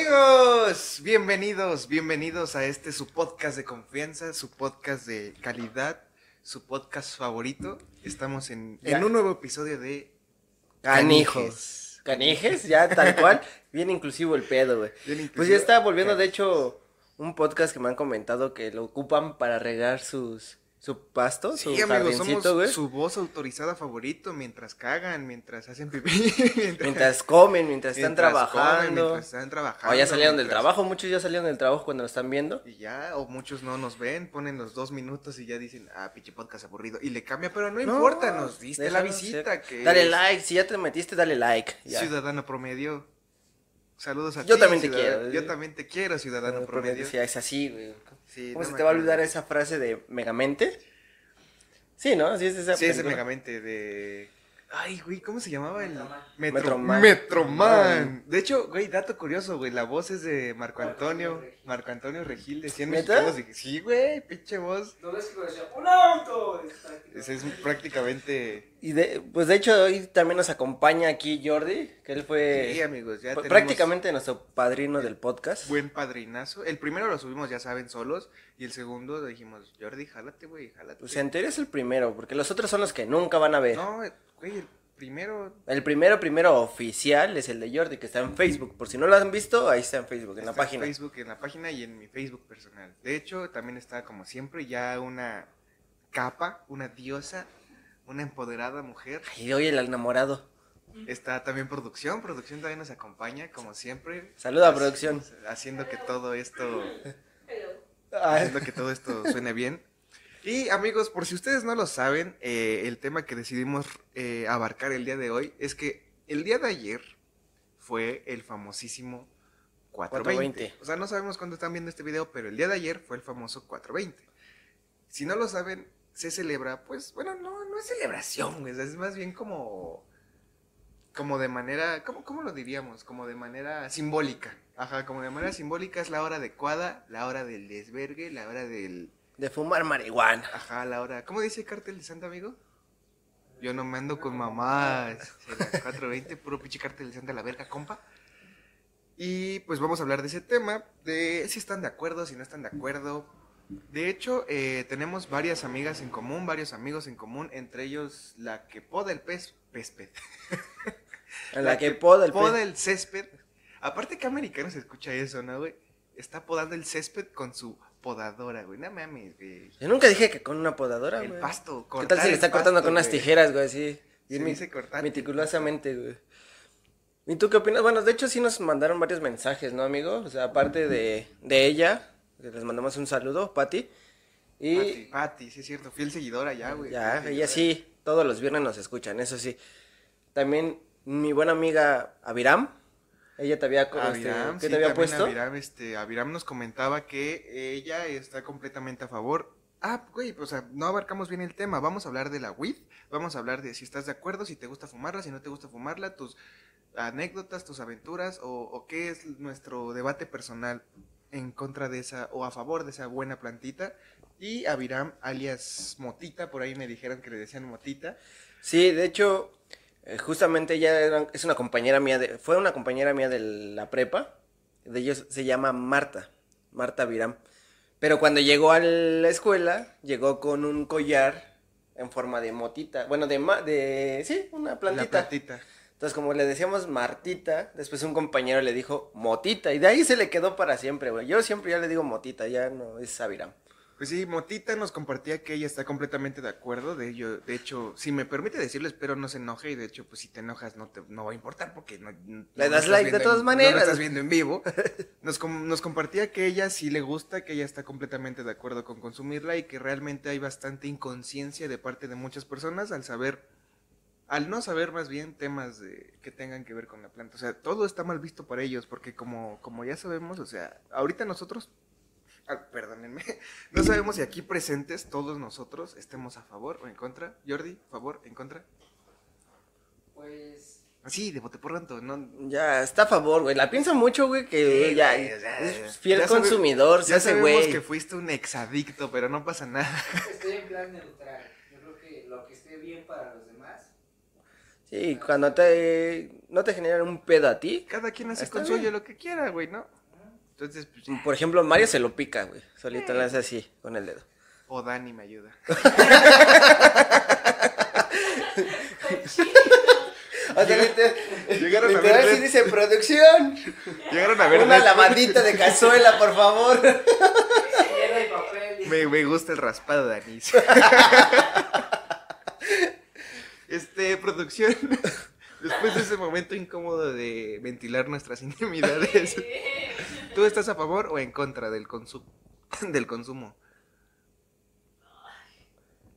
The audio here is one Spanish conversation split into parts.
Amigos, bienvenidos, bienvenidos a este su podcast de confianza, su podcast de calidad, su podcast favorito. Estamos en, en un nuevo episodio de Canijos. Canijes, ya tal cual. Bien inclusivo el pedo, güey. Pues ya está volviendo, de hecho, un podcast que me han comentado que lo ocupan para regar sus su pasto, su Sí, amigos, somos güey. su voz autorizada favorito mientras cagan, mientras hacen pipí, mientras, Mientras comen, mientras están mientras comen, trabajando. mientras están trabajando. o ya salieron del mientras- trabajo, muchos ya salieron del trabajo cuando lo están viendo. Y ya, o muchos no nos ven, ponen los dos minutos y ya dicen, ah, pinche podcast aburrido. Y le cambia, pero no, No, importa, nos diste la visita. ser. Que Dale es like, si ya te metiste, dale like. ya. Ciudadano promedio. Saludos a Yo ti, también te ciudadano- quiero. Yo también te quiero, ciudadano promedio. decía, es así, güey. Sí, ¿Cómo no se te va a olvidar esa frase de Megamente? Sí, ¿no? Sí, es esa Sí, megamente de. Ay, güey, ¿cómo se llamaba el. Metroman. Metroman. De hecho, güey, dato curioso, güey, la voz es de Marco Antonio. Marco Antonio Regil, decían ¿Neta? mexicanos. Sí, güey, pinche voz. ¿No ves que lo decía? ¡Un auto! Ese es prácticamente. Y de, pues de hecho hoy también nos acompaña aquí Jordi, que él fue Sí, amigos, ya prácticamente nuestro padrino del podcast. Buen padrinazo. El primero lo subimos, ya saben, solos. Y el segundo dijimos, Jordi, jálate, güey, jálate. Pues en teoría es el primero, porque los otros son los que nunca van a ver. No, güey, primero. El primero, primero oficial es el de Jordi, que está en Facebook. Por si no lo han visto, ahí está en Facebook, en la página. Facebook, en la página y en mi Facebook personal. De hecho, también está, como siempre, ya una capa, una diosa, una empoderada mujer. Y oye, el enamorado. Está también producción. Producción también nos acompaña, como siempre. Saluda, Haci- producción. Haciendo que todo esto. Haciendo que todo esto suene bien. Y amigos, por si ustedes no lo saben, eh, el tema que decidimos eh, abarcar el día de hoy es que el día de ayer fue el famosísimo 420. 420. O sea, no sabemos cuándo están viendo este video, pero el día de ayer fue el famoso 420. Si no lo saben, se celebra, pues, bueno, no, no es celebración, sea, es más bien como, como de manera, ¿cómo, ¿cómo lo diríamos? Como de manera simbólica. Ajá, como de manera simbólica es la hora adecuada, la hora del desvergue, la hora del... de fumar marihuana. Ajá, la hora... ¿Cómo dice Cártel de Santa, amigo? Yo no me ando con mamás. Sí, las 420, puro pinche Cártel de Santa, la verga, compa. Y pues vamos a hablar de ese tema, de si están de acuerdo, si no están de acuerdo. De hecho, eh, tenemos varias amigas en común, varios amigos en común, entre ellos la que poda el pez, pésped. En la que poda el poda el césped. Aparte que americano se escucha eso, ¿no, güey? Está podando el césped con su podadora, güey. No mames, güey. Yo nunca dije que con una podadora, El güey. pasto, ¿Qué tal si le el está cortando con unas tijeras, güey, así? Se mi- dice cortar. Meticulosamente, güey. ¿Y tú qué opinas? Bueno, de hecho sí nos mandaron varios mensajes, ¿no, amigo? O sea, aparte de, de ella, les mandamos un saludo, Pati. Y Pati, Pati, sí es cierto, fiel seguidora ya, güey. ya, ella sí, todos los viernes nos escuchan, eso sí. También mi buena amiga Aviram, ella te había, este, Aviram, ¿qué sí, te había puesto? Aviram, este, Aviram nos comentaba que ella está completamente a favor. Ah, güey, pues o sea, no abarcamos bien el tema. Vamos a hablar de la weed, vamos a hablar de si estás de acuerdo, si te gusta fumarla, si no te gusta fumarla, tus anécdotas, tus aventuras o, o qué es nuestro debate personal en contra de esa o a favor de esa buena plantita. Y Aviram, alias Motita, por ahí me dijeron que le decían Motita. Sí, de hecho, justamente ella era- es una compañera mía, de, fue una compañera mía de la prepa, de ellos se llama Marta, Marta Viram. Pero cuando llegó a la escuela, llegó con un collar en forma de motita, bueno, de, ma- de sí, una La plantita. plantita. Entonces, como le decíamos Martita, después un compañero le dijo Motita, y de ahí se le quedó para siempre, güey. Yo siempre ya le digo Motita, ya no es Aviram. Pues sí, Motita nos compartía que ella está completamente de acuerdo de ello. De hecho, si me permite decirlo, espero no se enoje. Y de hecho, pues si te enojas no te no va a importar porque no, no Le das estás like de todas en- maneras. No lo estás viendo en vivo. Nos, com- nos compartía que ella sí le gusta, que ella está completamente de acuerdo con consumirla y que realmente hay bastante inconsciencia de parte de muchas personas al saber, al no saber más bien temas de, que tengan que ver con la planta. O sea, todo está mal visto para ellos porque como, como ya sabemos, o sea, ahorita nosotros Ah, perdónenme. No sabemos si aquí presentes todos nosotros estemos a favor o en contra. Jordi, favor, en contra. Pues. Así, de bote pronto, no. Ya, está a favor, güey. La piensa mucho, güey, que Sí, ya güey, es fiel ya sabe- consumidor, se Ya hace sabemos güey. que fuiste un exadicto, pero no pasa nada. Estoy en plan neutral. Yo creo que lo que esté bien para los demás. Sí, cuando te no te generan un pedo a ti. Cada quien hace con suyo lo que quiera, güey, ¿no? Entonces, pues, Por ejemplo, Mario se lo pica, güey. Solito le hace así, con el dedo. o Dani me ayuda. O sea, literal, Llegaron a ver- sí dice producción. Llegaron a ver Una lavadita de cazuela, por favor. Me, me gusta el raspado de anís. este, producción. Después de ese momento incómodo de ventilar nuestras intimidades, ¿tú estás a favor o en contra del consumo? Del consumo.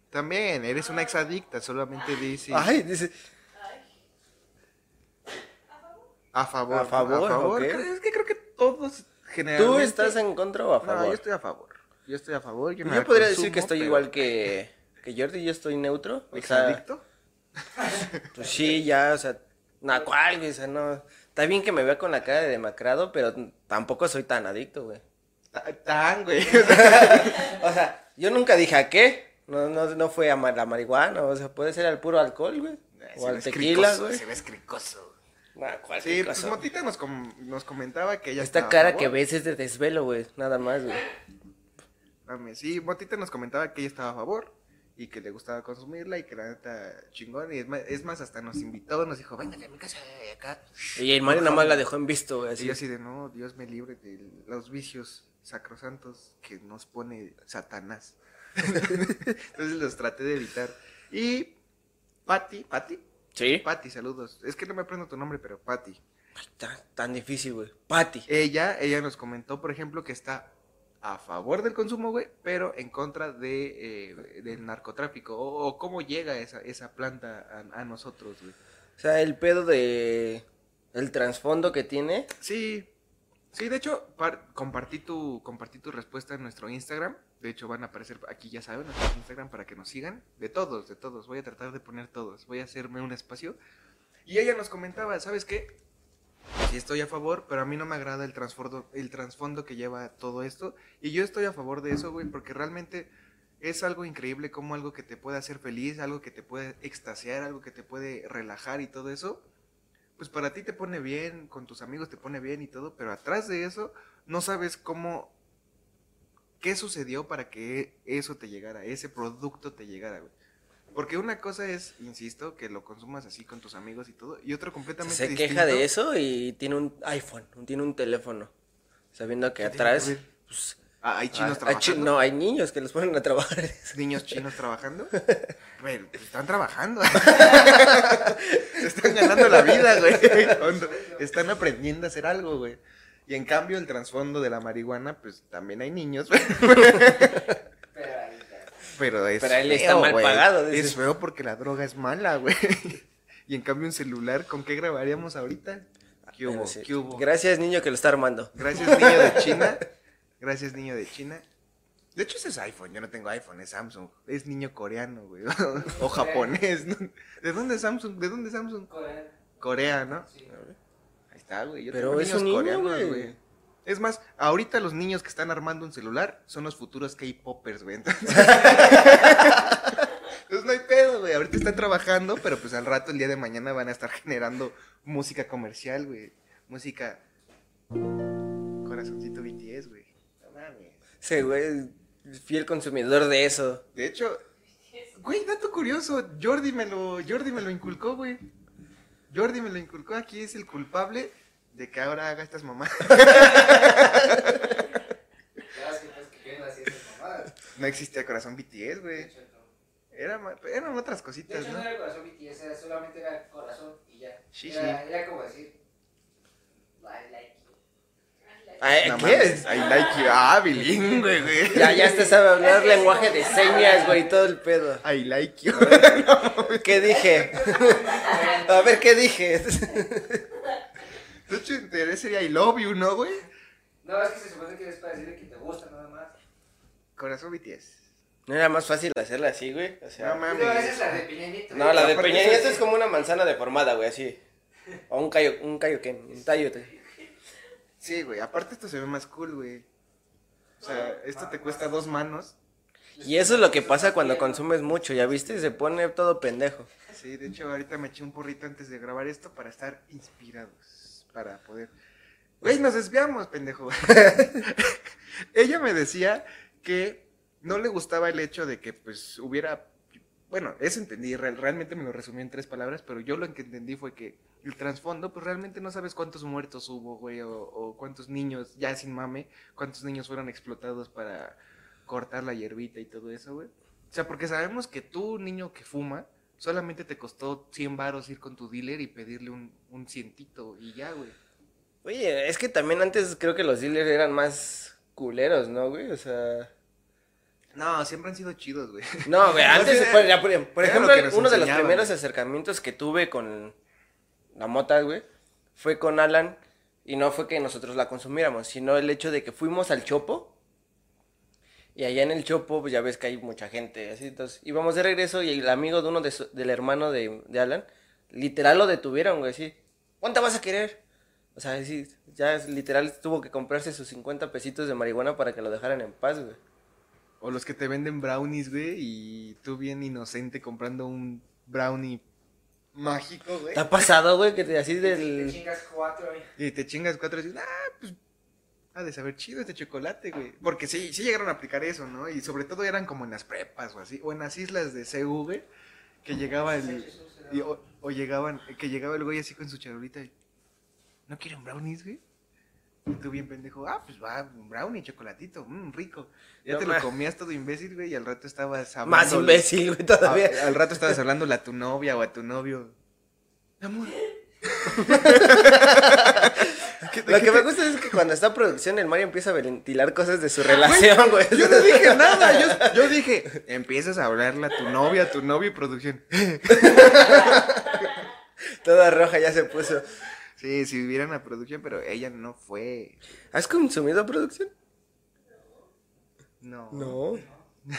También, eres una exadicta, solamente dice Ay, dice. a favor. A favor, ok. Es que creo que todos generalmente... ¿Tú estás en contra o a No, favor? yo estoy a favor. Yo estoy a favor. Yo, Yo, no podría decir consumo, que estoy pero- igual que, que Jordi, yo estoy neutro. O sea, ¿Exadicto? pues sí, ya, o sea, no, ¿cuál, güey? O sea, no. Está bien que me vea con la cara de demacrado, pero tampoco soy tan adicto, güey. Ta- Tan, güey. O sea, yo nunca dije a qué. No, no, no fue a la marihuana, o sea, puede ser al puro alcohol, güey. O Se al tequila, cricoso, güey. Se ves cricoso. Nah, ¿cuál Sí, pues? Motita nos, com- nos comentaba que ella Esta estaba a cara favor. que ves es de desvelo, güey. Nada más, güey. Sí, Motita nos comentaba que ella estaba a favor y que le gustaba consumirla y que la neta chingón. Y es más, es más, hasta nos invitó, nos dijo, vengan a mi casa de acá. Y el Mario nada más la dejó en visto, güey. Y Así. yo así de, no, Dios me libre de los vicios sacrosantos que nos pone Satanás. Entonces los traté de evitar. Y Patti, Patti, Sí. Patti, saludos. Es que no me aprendo tu nombre, pero Patti. Tan, tan difícil, güey. Patty. Ella, ella nos comentó, por ejemplo, que está a favor del consumo, güey, pero en contra de, eh, del narcotráfico. O, o cómo llega esa, esa planta a, a nosotros, güey. O sea, el pedo de. El trasfondo que tiene. Sí, sí, de hecho, par- compartí, tu, compartí tu respuesta en nuestro Instagram. De hecho, van a aparecer aquí, ya saben, en nuestro Instagram para que nos sigan. De todos, de todos. Voy a tratar de poner todos. Voy a hacerme un espacio. Y ella nos comentaba, ¿sabes qué? Sí estoy a favor, pero a mí no me agrada el trasfondo, el trasfondo que lleva todo esto. Y yo estoy a favor de eso, güey, porque realmente es algo increíble como algo que te puede hacer feliz, algo que te puede extasiar, algo que te puede relajar y todo eso. Pues para ti te pone bien, con tus amigos te pone bien y todo, pero atrás de eso no sabes cómo, qué sucedió para que eso te llegara, ese producto te llegara, güey. Porque una cosa es, insisto, que lo consumas así con tus amigos y todo, y otro completamente Se distinto. queja de eso y tiene un iPhone, tiene un teléfono. Sabiendo que ¿Qué tiene que atrás. pues, Ah, hay chinos hay trabajando. chi- no, hay niños que los ponen a trabajar. niños chinos trabajando. Bueno, pues están trabajando. Se están ganando la vida, güey. Están aprendiendo a hacer algo, güey. Y en cambio, el trasfondo de la marihuana, pues también hay niños, güey. Pero ahí está. Pero es Pero él está feo, mal güey. pagado, dice. Es feo porque la droga es mala, güey. Y en cambio, un celular, ¿con qué grabaríamos ahorita? ¿Qué hubo? Sí. ¿Qué hubo? Gracias, niño, que lo está armando. Gracias, niño de China. Gracias, niño de China. De hecho, ese es iPhone. Yo no tengo iPhone, es Samsung. Es niño coreano, güey. O japonés. ¿no? ¿De dónde es Samsung? ¿De dónde es Samsung? Coreano. Corea, ¿no? Sí. Ahí está, güey. Yo Pero tengo es niños un niño, coreanos, güey. Es más, ahorita los niños que están armando un celular son los futuros K-popers, güey. Entonces... Entonces no hay pedo, güey. Ahorita están trabajando, pero pues al rato, el día de mañana, van a estar generando música comercial, güey. Música. Corazoncito BTS, güey. No mames. Sí, güey, fiel consumidor de eso. De hecho, güey, dato curioso. Jordi me lo, Jordi me lo inculcó, güey. Jordi me lo inculcó. Aquí es el culpable de que ahora haga estas pues mamadas. No existía corazón BTS, güey. De. Era, eran otras De cositas, hecho, no ¿no? era corazón BTS, era solamente era corazón y ya. Sí, era, era como decir. I like you. I like No ¿Qué? mames, I like you. Ah, bilingüe, güey. Ya, ya te sabe hablar lenguaje de señas, güey, y todo el pedo. I like you. ¿Qué dije? A ver, ¿qué dije? De hecho, en teoría sería I love you, ¿no, güey? No, es que se supone que es para decirle que te gusta nada más. Corazón BTS. ¿No era más fácil hacerla así, güey? O sea, No No, mames. esa es la de Peña Nieto. no, la de Peña Nieto es- como una manzana deformada, güey, así. O un callo, un callo, ¿qué? Un. Sí, güey. Aparte, esto se ve más cool, güey. O sea, esto te cuesta dos manos. Y eso es lo que pasa cuando consumes mucho, ¿ya viste? Se pone todo pendejo. Sí, de hecho, ahorita me eché un porrito antes de grabar esto para estar inspirados. Para poder. Güey, nos desviamos, pendejo. Ella me decía que no le gustaba el hecho de que, pues, hubiera. Bueno, eso entendí, real- realmente me lo resumí en tres palabras, pero yo lo que entendí fue que el trasfondo, pues realmente no sabes cuántos muertos hubo, güey, o, o cuántos niños, ya sin mame, cuántos niños fueron explotados para cortar la hierbita y todo eso, güey. O sea, porque sabemos que tú, niño que fuma, solamente te costó 100 varos ir con tu dealer y pedirle un, un cientito y ya, güey. Oye, es que también antes creo que los dealers eran más culeros, ¿no, güey? O sea... No, siempre han sido chidos, güey. No, güey, antes, bien, por, por- por ejemplo, uno de los primeros güey. acercamientos que tuve con la mota, güey, fue con Alan, y no fue que nosotros la consumiéramos, sino el hecho de que fuimos al Chopo, y allá en el Chopo, pues ya ves que hay mucha gente, así, entonces íbamos de regreso, y el amigo de uno de su- del hermano de, de Alan, literal lo detuvieron, güey, así, ¿cuánta vas a querer? O sea, sí, ya es- literal tuvo que comprarse sus 50 pesitos de marihuana para que lo dejaran en paz, güey. O los que te venden brownies, güey, y tú bien inocente comprando un brownie mágico, güey. ¿Te ha pasado, güey, que te así Te del... chingas cuatro. y- Y te chingas cuatro y dices, ah, pues ha de saber chido este chocolate, güey. Porque sí, sí llegaron a aplicar eso, ¿no? Y sobre todo eran como en las prepas o así, o en las islas de güey, que llegaba el... y- o, o llegaban, que llegaba el güey así con su charolita y, ¿no quieren brownies, güey? Y tú bien pendejo, ah, pues va, un brownie, chocolatito, mmm, rico. Ya No te lo comías todo imbécil, güey, y al rato estabas hablando... Más imbécil, güey, todavía. Al rato estabas hablándole a tu novia o a tu novio. Amor. Lo que me gusta es que cuando está en producción, el Mario empieza a ventilar cosas de su relación, güey. Yo no dije nada, yo, yo dije, empiezas a hablarle a tu novia, a tu novio y producción. Toda roja ya se puso. Sí, si vivieran a producción, pero ella no fue. ¿Has consumido producción? No. No.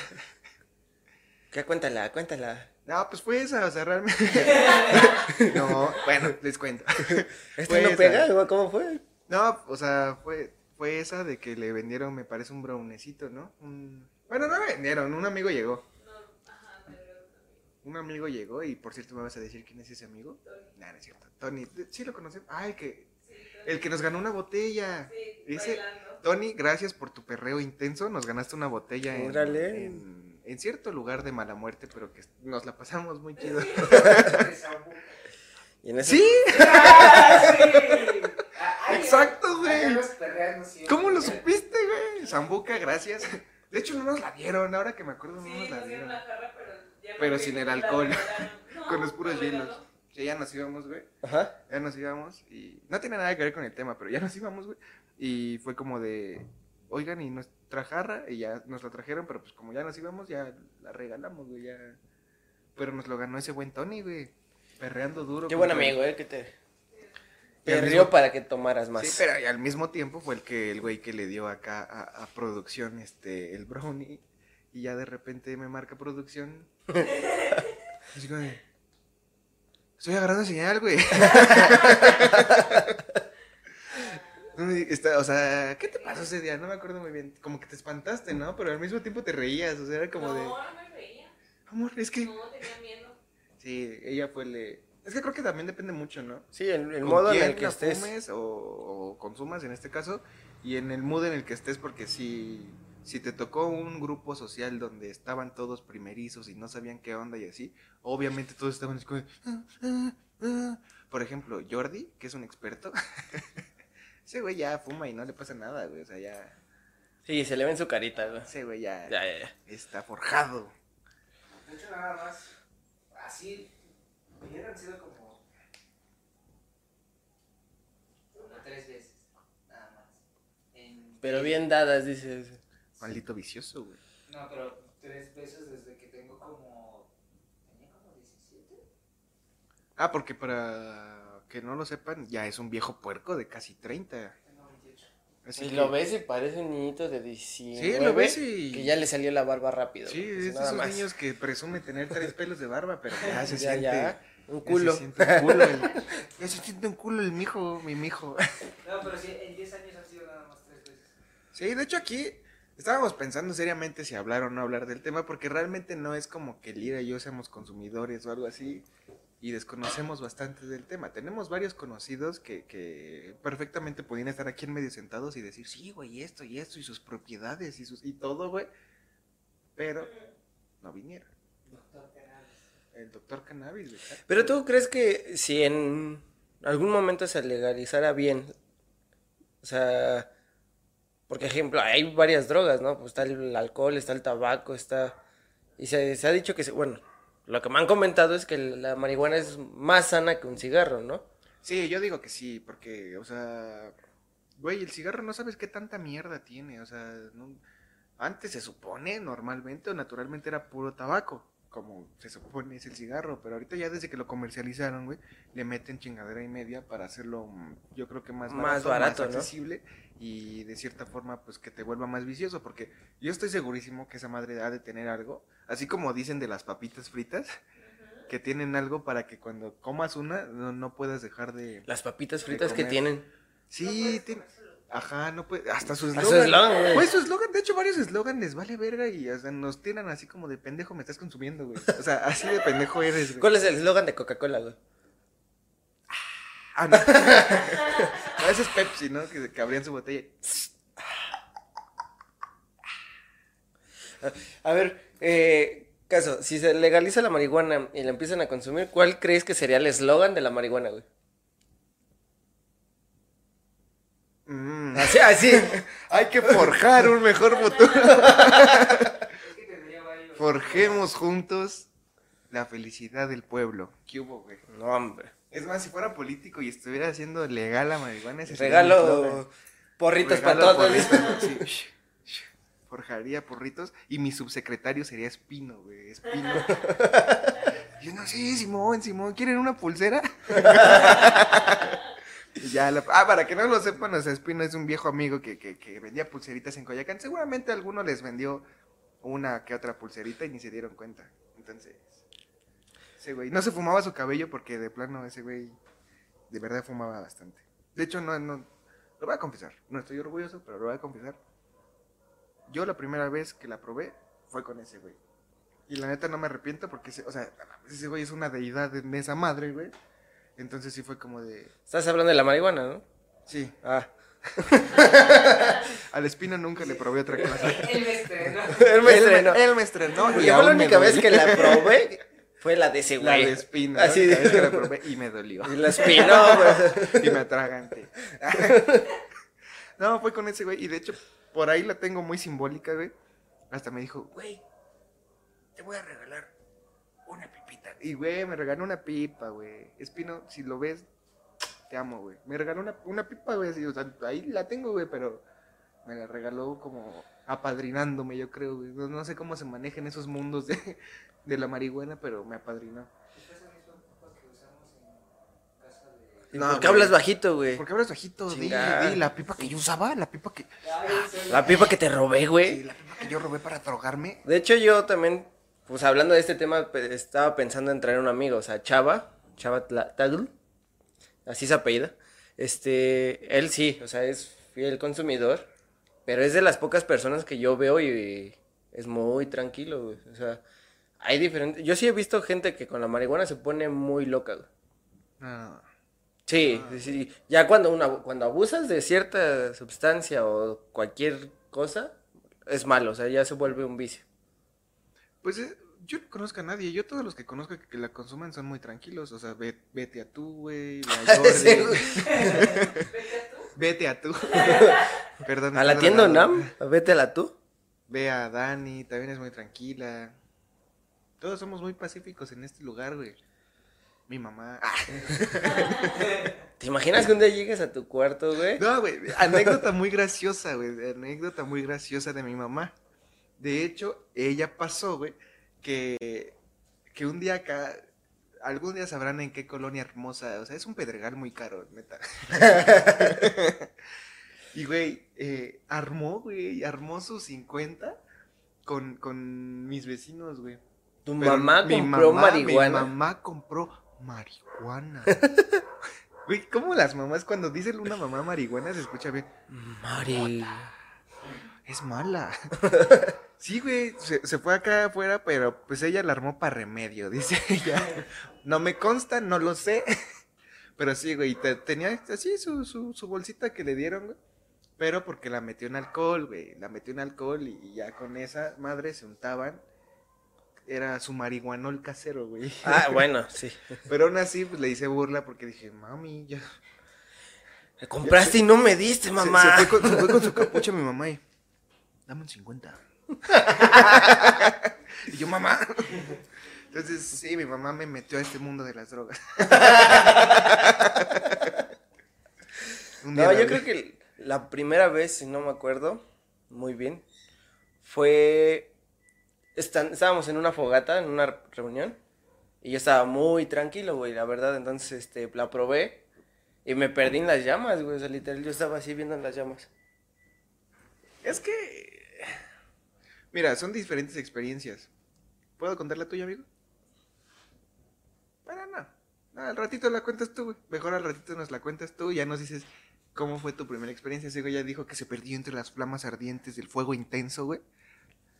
¿Qué? Cuéntala, cuéntala. No, pues fue esa, o sea, realmente. no, bueno, les cuento. ¿Esto no pega? ¿Cómo fue? No, o sea, fue, fue esa de que le vendieron, me parece, un brownecito, ¿no? Un... Bueno, no le vendieron, un amigo llegó. Un amigo llegó y por cierto me vas a decir quién es ese amigo. No, no es cierto. Tony, sí lo conocemos. Ah, el que, el que nos ganó una botella. Ese, Tony, gracias por tu perreo intenso. Nos ganaste una botella en, Órale. en, en cierto lugar de mala muerte, pero que nos la pasamos muy chido. Y en ese... ¡Sí! ¡Ah, sí! Ay, Exacto, güey. ay. ¿Cómo lo supiste, güey? Zambuca, gracias. De hecho, no nos la dieron. Ahora que me acuerdo, no Sí, nos la dieron dieron. la jarra, pero sin el alcohol. No, Con los puros hielos. ya nos íbamos, güey. Ajá. Ya nos íbamos y no tiene nada que ver con el tema, pero ya nos íbamos, güey. Y fue como de, oigan, y nuestra jarra, y ya nos la trajeron, pero pues como ya nos íbamos, ya la regalamos, güey, ya. Pero nos lo ganó ese buen Tony, güey. Perreando duro. Qué buen amigo, eh, que te... Perdió mismo- para que tomaras más. Sí, pero al mismo tiempo fue el que el güey que le dio acá a, a producción este el brownie y ya de repente me marca producción. Así como Estoy agarrando señal, güey. No está- o sea, ¿qué te pasó ese día? No me acuerdo muy bien. Como que te espantaste, ¿no? Pero al mismo tiempo te reías. O sea, era como no, de. no me reía. Amor, es que. No, tenía miedo. Sí, ella fue el. Es que creo que también depende mucho, ¿no? Sí, el, el modo en el que estés. fumes o, o consumas en este caso y en el mood en el que estés porque si si te tocó un grupo social donde estaban todos primerizos y no sabían qué onda y así obviamente todos estaban así como de, "Ah, ah, ah". por ejemplo Jordi que es un experto ese güey ya fuma y no le pasa nada güey o sea ya Sí, se le ve en su carita, güey. ese güey ya, Ya, ya, ya. está forjado De hecho, nada más. Así. Hubieran sido como. Como tres veces. Nada más. En- Pero bien dadas, dices. maldito vicioso güey No, pero tres veces desde que tengo como. Tenía como 17. ah porque para que no lo sepan ya es un viejo puerco de casi 30 Tengo 28. así Y que- lo ves y parece un niñito de 19. Sí, lo ves y- Que ya le salió la barba rápido. Sí, güey, es de nada esos más. niños que presume tener tres pelos de barba, pero ya se Ya, siente. ya, un ya culo. se siente un culo el- ya se siente un culo el mijo, mi mijo. No, pero sí, en 10 años han sido nada más tres veces. Sí, de hecho aquí Estábamos pensando seriamente si hablar o no hablar del tema, porque realmente no es como que Lira y yo seamos consumidores o algo así, y desconocemos bastante del tema. Tenemos varios conocidos que, que perfectamente podían estar aquí en medio sentados y decir, sí, güey, esto y esto, y sus propiedades y, sus, y todo, güey, pero no vinieron. El doctor Cannabis, güey. Pero tú crees que si en algún momento se legalizara bien, o sea, porque ejemplo, hay varias drogas, ¿no? Pues está el alcohol, está el tabaco, está... Y se, se ha dicho que, se- bueno, lo que me han comentado es que la marihuana es más sana que un cigarro, ¿no? Sí, yo digo que sí, porque, o sea, güey, el cigarro no sabes qué tanta mierda tiene, o sea, no- antes se supone normalmente o naturalmente era puro tabaco, como se supone es el cigarro, pero ahorita ya desde que lo comercializaron, güey, le meten chingadera y media para hacerlo, mm, yo creo que más Más barato, barato, más ¿no? accesible y de cierta forma, pues que te vuelva más vicioso, porque yo estoy segurísimo que esa madre ha de tener algo, así como dicen de las papitas fritas, que tienen algo para que cuando comas una no, no puedas dejar de... Las papitas fritas que tienen. Sí, tiene... Ajá, no puede... Hasta su eslogan. su eslogan, güey. Pues su eslogan, de hecho varios eslogan les vale verga y o sea, nos tiran así como de pendejo me estás consumiendo, güey. O sea, así de pendejo eres, güey. ¿Cuál es el eslogan de Coca-Cola, güey? Ah, no. A veces Pepsi, ¿no? Que, que abrían su botella. y- A ver, eh, caso, si se legaliza la marihuana y la empiezan a consumir, ¿cuál crees que sería el eslogan de la marihuana, güey? Mm. Así, así. Hay que forjar un mejor futuro. Forjemos juntos la felicidad del pueblo. ¿Qué hubo, güey? No, hombre. Es más, si fuera político y estuviera haciendo legal la marihuana, ese. Regalo porritos para todos. porritos, sí. Forjaría porritos y mi subsecretario sería Espino, güey. Espino. Yo no sé, Simón, Simón, ¿quieren una pulsera? Ya la- ah, para que no lo sepan, o sea, Espino es un viejo amigo que, que, que vendía pulseritas en Coyacán. Seguramente alguno les vendió una que otra pulserita y ni se dieron cuenta. Entonces, ese güey no se fumaba su cabello porque de plano ese güey de verdad fumaba bastante. De hecho, no, no, lo voy a confesar. No estoy orgulloso, pero lo voy a confesar. Yo la primera vez que la probé fue con ese güey. Y la neta no me arrepiento porque, ese, o sea, ese güey es una deidad en esa madre, güey. Entonces sí fue como de... Estás hablando de la marihuana, ¿no? Sí, Ah. al espino nunca le probé otra cosa. El estrenó. Él me Él estrenó. me, él me estrenó. Y fue la me única vez que la probé. Fue la de ese La güey. de espino. Así la de- que la probé y me dolió. Y la espinó, güey. y me atragante. no, fue con ese güey. Y de hecho, por ahí la tengo muy simbólica, güey. Hasta me dijo, güey, te voy a regalar una pipita. Y, güey, me regaló una pipa, güey. Espino, si lo ves, te amo, güey. Me regaló una, una pipa, güey. así, o sea, ahí la tengo, güey, pero me la regaló como apadrinándome, yo creo, güey. No, no sé cómo se manejan esos mundos de, de la marihuana, pero me apadrinó. ¿Y No, ¿Por qué güey. hablas bajito, güey? ¿Por qué hablas bajito? Di, la pipa que yo usaba, la pipa que... La pipa que te robé, Sí, güey. la pipa que yo robé para drogarme. De hecho, yo también, pues hablando de este tema, estaba pensando en traer un amigo, o sea, Chava, Chava Tagl, así se apellida. Este, él sí, o sea, es fiel consumidor, pero es de las pocas personas que yo veo y es muy tranquilo, güey. O sea, hay diferentes. Yo sí he visto gente que con la marihuana se pone muy loca, güey. No, Sí, sí, sí. Ya cuando una, cuando abusas de cierta sustancia o cualquier cosa, es malo, o sea, ya se vuelve un vicio. Pues eh, yo no conozco a nadie. Yo todos los que conozco que, que la consumen son muy tranquilos. O sea, ve- vete a tú, güey. ve a Jordi. Güey. vete a tú. Perdón. A la tienda. UNAM, vétela tú. Ve a Dani, también es muy tranquila. Todos somos muy pacíficos en este lugar, güey. Mi mamá. ¿Te imaginas que un día llegues a tu cuarto, güey? No, güey, anécdota muy graciosa, güey, anécdota muy graciosa de mi mamá. De hecho, ella pasó, güey, que, que un día acá, algún día sabrán en qué colonia hermosa, o sea, es un pedregal muy caro, neta. y, güey, eh, armó, güey, armó sus 50 con, con mis vecinos, güey. Tu Pero mamá mi compró mamá- marihuana. Mi mamá compró marihuana. Güey, ¿cómo las mamás cuando dicen una mamá marihuana se escucha bien? Mari. es mala. Sí, güey, se, se fue acá afuera, pero pues ella la armó para remedio, dice ella. No me consta, no lo sé. Pero sí, güey, te- tenía así su, su, su bolsita que le dieron, güey. Pero porque la metió en alcohol, güey. La metió en alcohol y, y ya con esa madre se untaban. Era su marihuanol casero, güey. Ah, bueno, sí. Pero aún así, pues le hice burla porque dije, mami, ya. Me compraste y no me diste, Se- mamá. Se, fue, con, se fue con su capucha mi mamá y. Dame un 50. y yo, mamá. Entonces, sí, mi mamá me metió a este mundo de las drogas. No, yo creo que la primera vez, si no me acuerdo muy bien, fue... estábamos en una fogata, en una reunión, y yo estaba muy tranquilo, güey, la verdad, entonces, este, la probé, y me perdí en las llamas, güey, o sea, literal, yo estaba así viendo en las llamas. Es que. Mira, son diferentes experiencias. ¿Puedo contar la tuya, amigo? Para no. No, al ratito la cuentas tú, güey. Mejor al ratito nos la cuentas tú y ya nos dices cómo fue tu primera experiencia. Ese güey ya dijo que se perdió entre las flamas ardientes del fuego intenso, güey.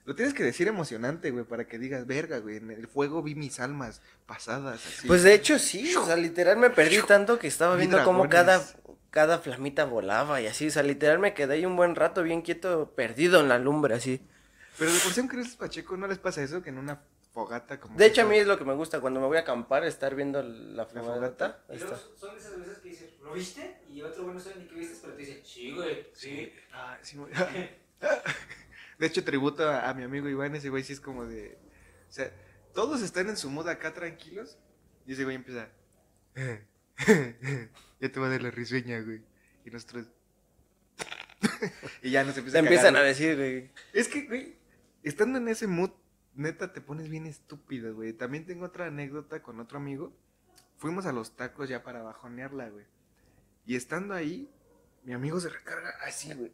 Lo tienes que decir emocionante, güey, para que digas, verga, güey, en el fuego vi mis almas pasadas. Así. Pues de hecho sí, o sea, literal me perdí tanto que estaba Vi viendo cómo cada, cada flamita volaba y así, o sea, literal me quedé ahí un buen rato bien quieto, perdido en la lumbre, así. Pero de por sí, aunque eres pacheco, ¿no les pasa eso? Que en una fogata como... De hecho, a mí es lo que me gusta cuando me voy a acampar, estar viendo la fogata. fogata. Ahí Y luego está. son de esas veces que dices, ¿lo viste? Y otro güey no sabe ni qué viste, pero te dice, sí, güey, sí. Ah, sí, güey. De hecho, tributo a, a mi amigo Iván, ese güey sí es como de... O sea, todos están en su moda acá tranquilos y ese güey empieza... ya te va a dar la risueña, güey. Y nosotros... y ya nos empieza a empiezan cagar, a decir, güey. Es que, güey, estando en ese mood, neta, te pones bien estúpido, güey. También tengo otra anécdota con otro amigo. Fuimos a los tacos ya para bajonearla, güey. Y estando ahí, mi amigo se recarga así, güey.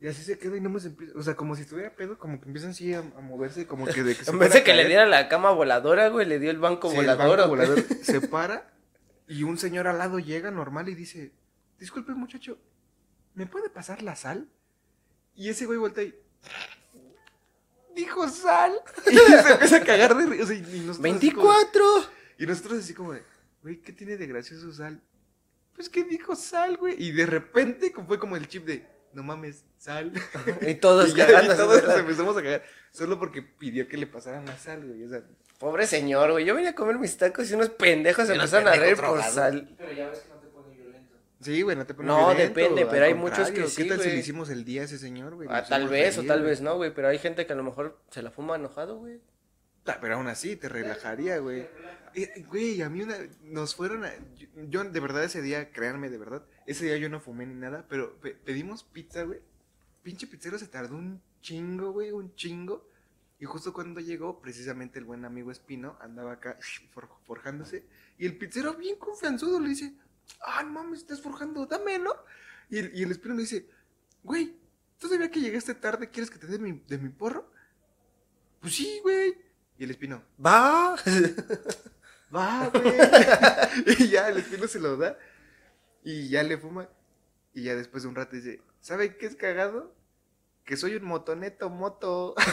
Y así se queda y no me se empieza. O sea, como si estuviera pedo, como que empiezan así a, a moverse, como que de que se En vez de que le diera la cama voladora, güey, le dio el banco volador se para y un señor al lado llega normal y dice, disculpe muchacho, ¿me puede pasar la sal? Y ese güey voltea y... Dijo sal. Y se empieza a cagar de risa. y nosotros así como- 24. y nosotros así como de, güey, ¿qué tiene de gracioso sal? Pues que dijo sal, güey. Y de repente como fue como el chip de, no mames, sal. Y todos y ya, y todos nos empezamos a cagar. Solo porque pidió que le pasaran la sal, güey. O sea, Pobre señor, güey. Yo venía a comer mis tacos y unos pendejos se empezaron a reír por sal. Pero ya ves que no te pone violento. Sí, güey, no te pones No, violento, depende, pero hay muchos que sí, ¿Qué tal si güey. le hicimos el día a ese señor, güey? Ah, tal vez o tal vez no, güey. Pero hay gente que a lo mejor se la fuma enojado, güey. Ah, Pero aún así, te relajaría, güey. Eh, Güey, a mí una... Nos fueron a... Yo, yo, de verdad ese día, créanme, de verdad, ese día yo no fumé ni nada, pero pe- pedimos pizza, güey. Pinche pizzero se tardó un chingo, güey, un chingo. Y justo cuando llegó, precisamente el buen amigo Espino andaba acá for- forjándose. Y el pizzero, bien confianzudo, le dice: Ah, no mames, estás forjando, dame, ¿no? Y el, y el Espino le dice: Güey, ¿todavía que llegaste tarde quieres que te dé mi- de mi porro? Pues sí, güey. Y el Espino: Va. Va, güey. y ya el Espino se lo da. Y ya le fuma. Y ya después de un rato dice: ¿Saben qué es cagado? Que soy un motoneto moto.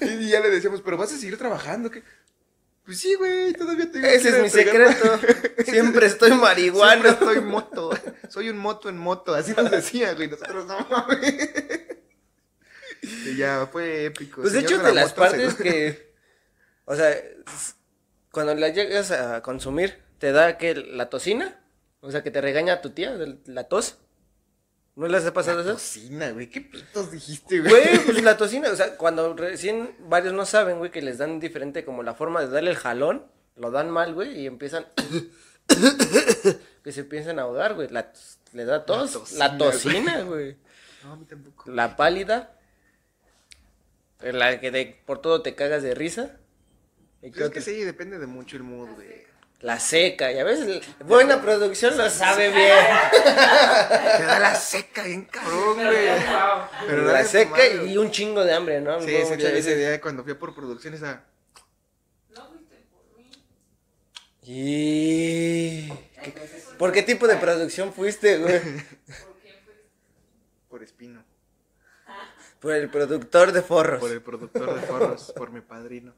Y ya le decíamos, pero vas a seguir trabajando, ¿qué? Pues sí, güey, todavía tengo que Ese es mi entregar- secreto. Siempre estoy marihuano. Siempre estoy moto. Soy un moto en moto. Así nos decía, güey. Nosotros no mames. Y ya fue épico. Pues de hecho, de la las partes se- que. O sea, cuando la llegas a consumir, te da que la tosina. O sea, que te regaña tu tía la tos. ¿No les ha pasado La eso? Cocina, güey. ¿Qué pitos dijiste, güey? Güey, pues la tosina, o sea, cuando recién varios no saben, güey, que les dan diferente como la forma de darle el jalón, lo dan mal, güey, y empiezan que se empiezan a ahogar, güey. La, le da tos, la tocina, güey. No, a mí tampoco. La pálida, la que de- por todo te cagas de risa. ¿Y qué Pues es que sí, depende de mucho el mood, güey. La seca, y a veces buena producción lo sabe bien. Te da la seca bien cabrón, güey. Pero la seca y un chingo de hambre, ¿no? Sí, ese ese día cuando fui a por producción esa... No fuiste por mí. Y... ¿Por qué tipo de producción fuiste, güey? ¿Por quién fuiste? Por Espino. Por el productor de forros. Por el productor de forros, por mi padrino.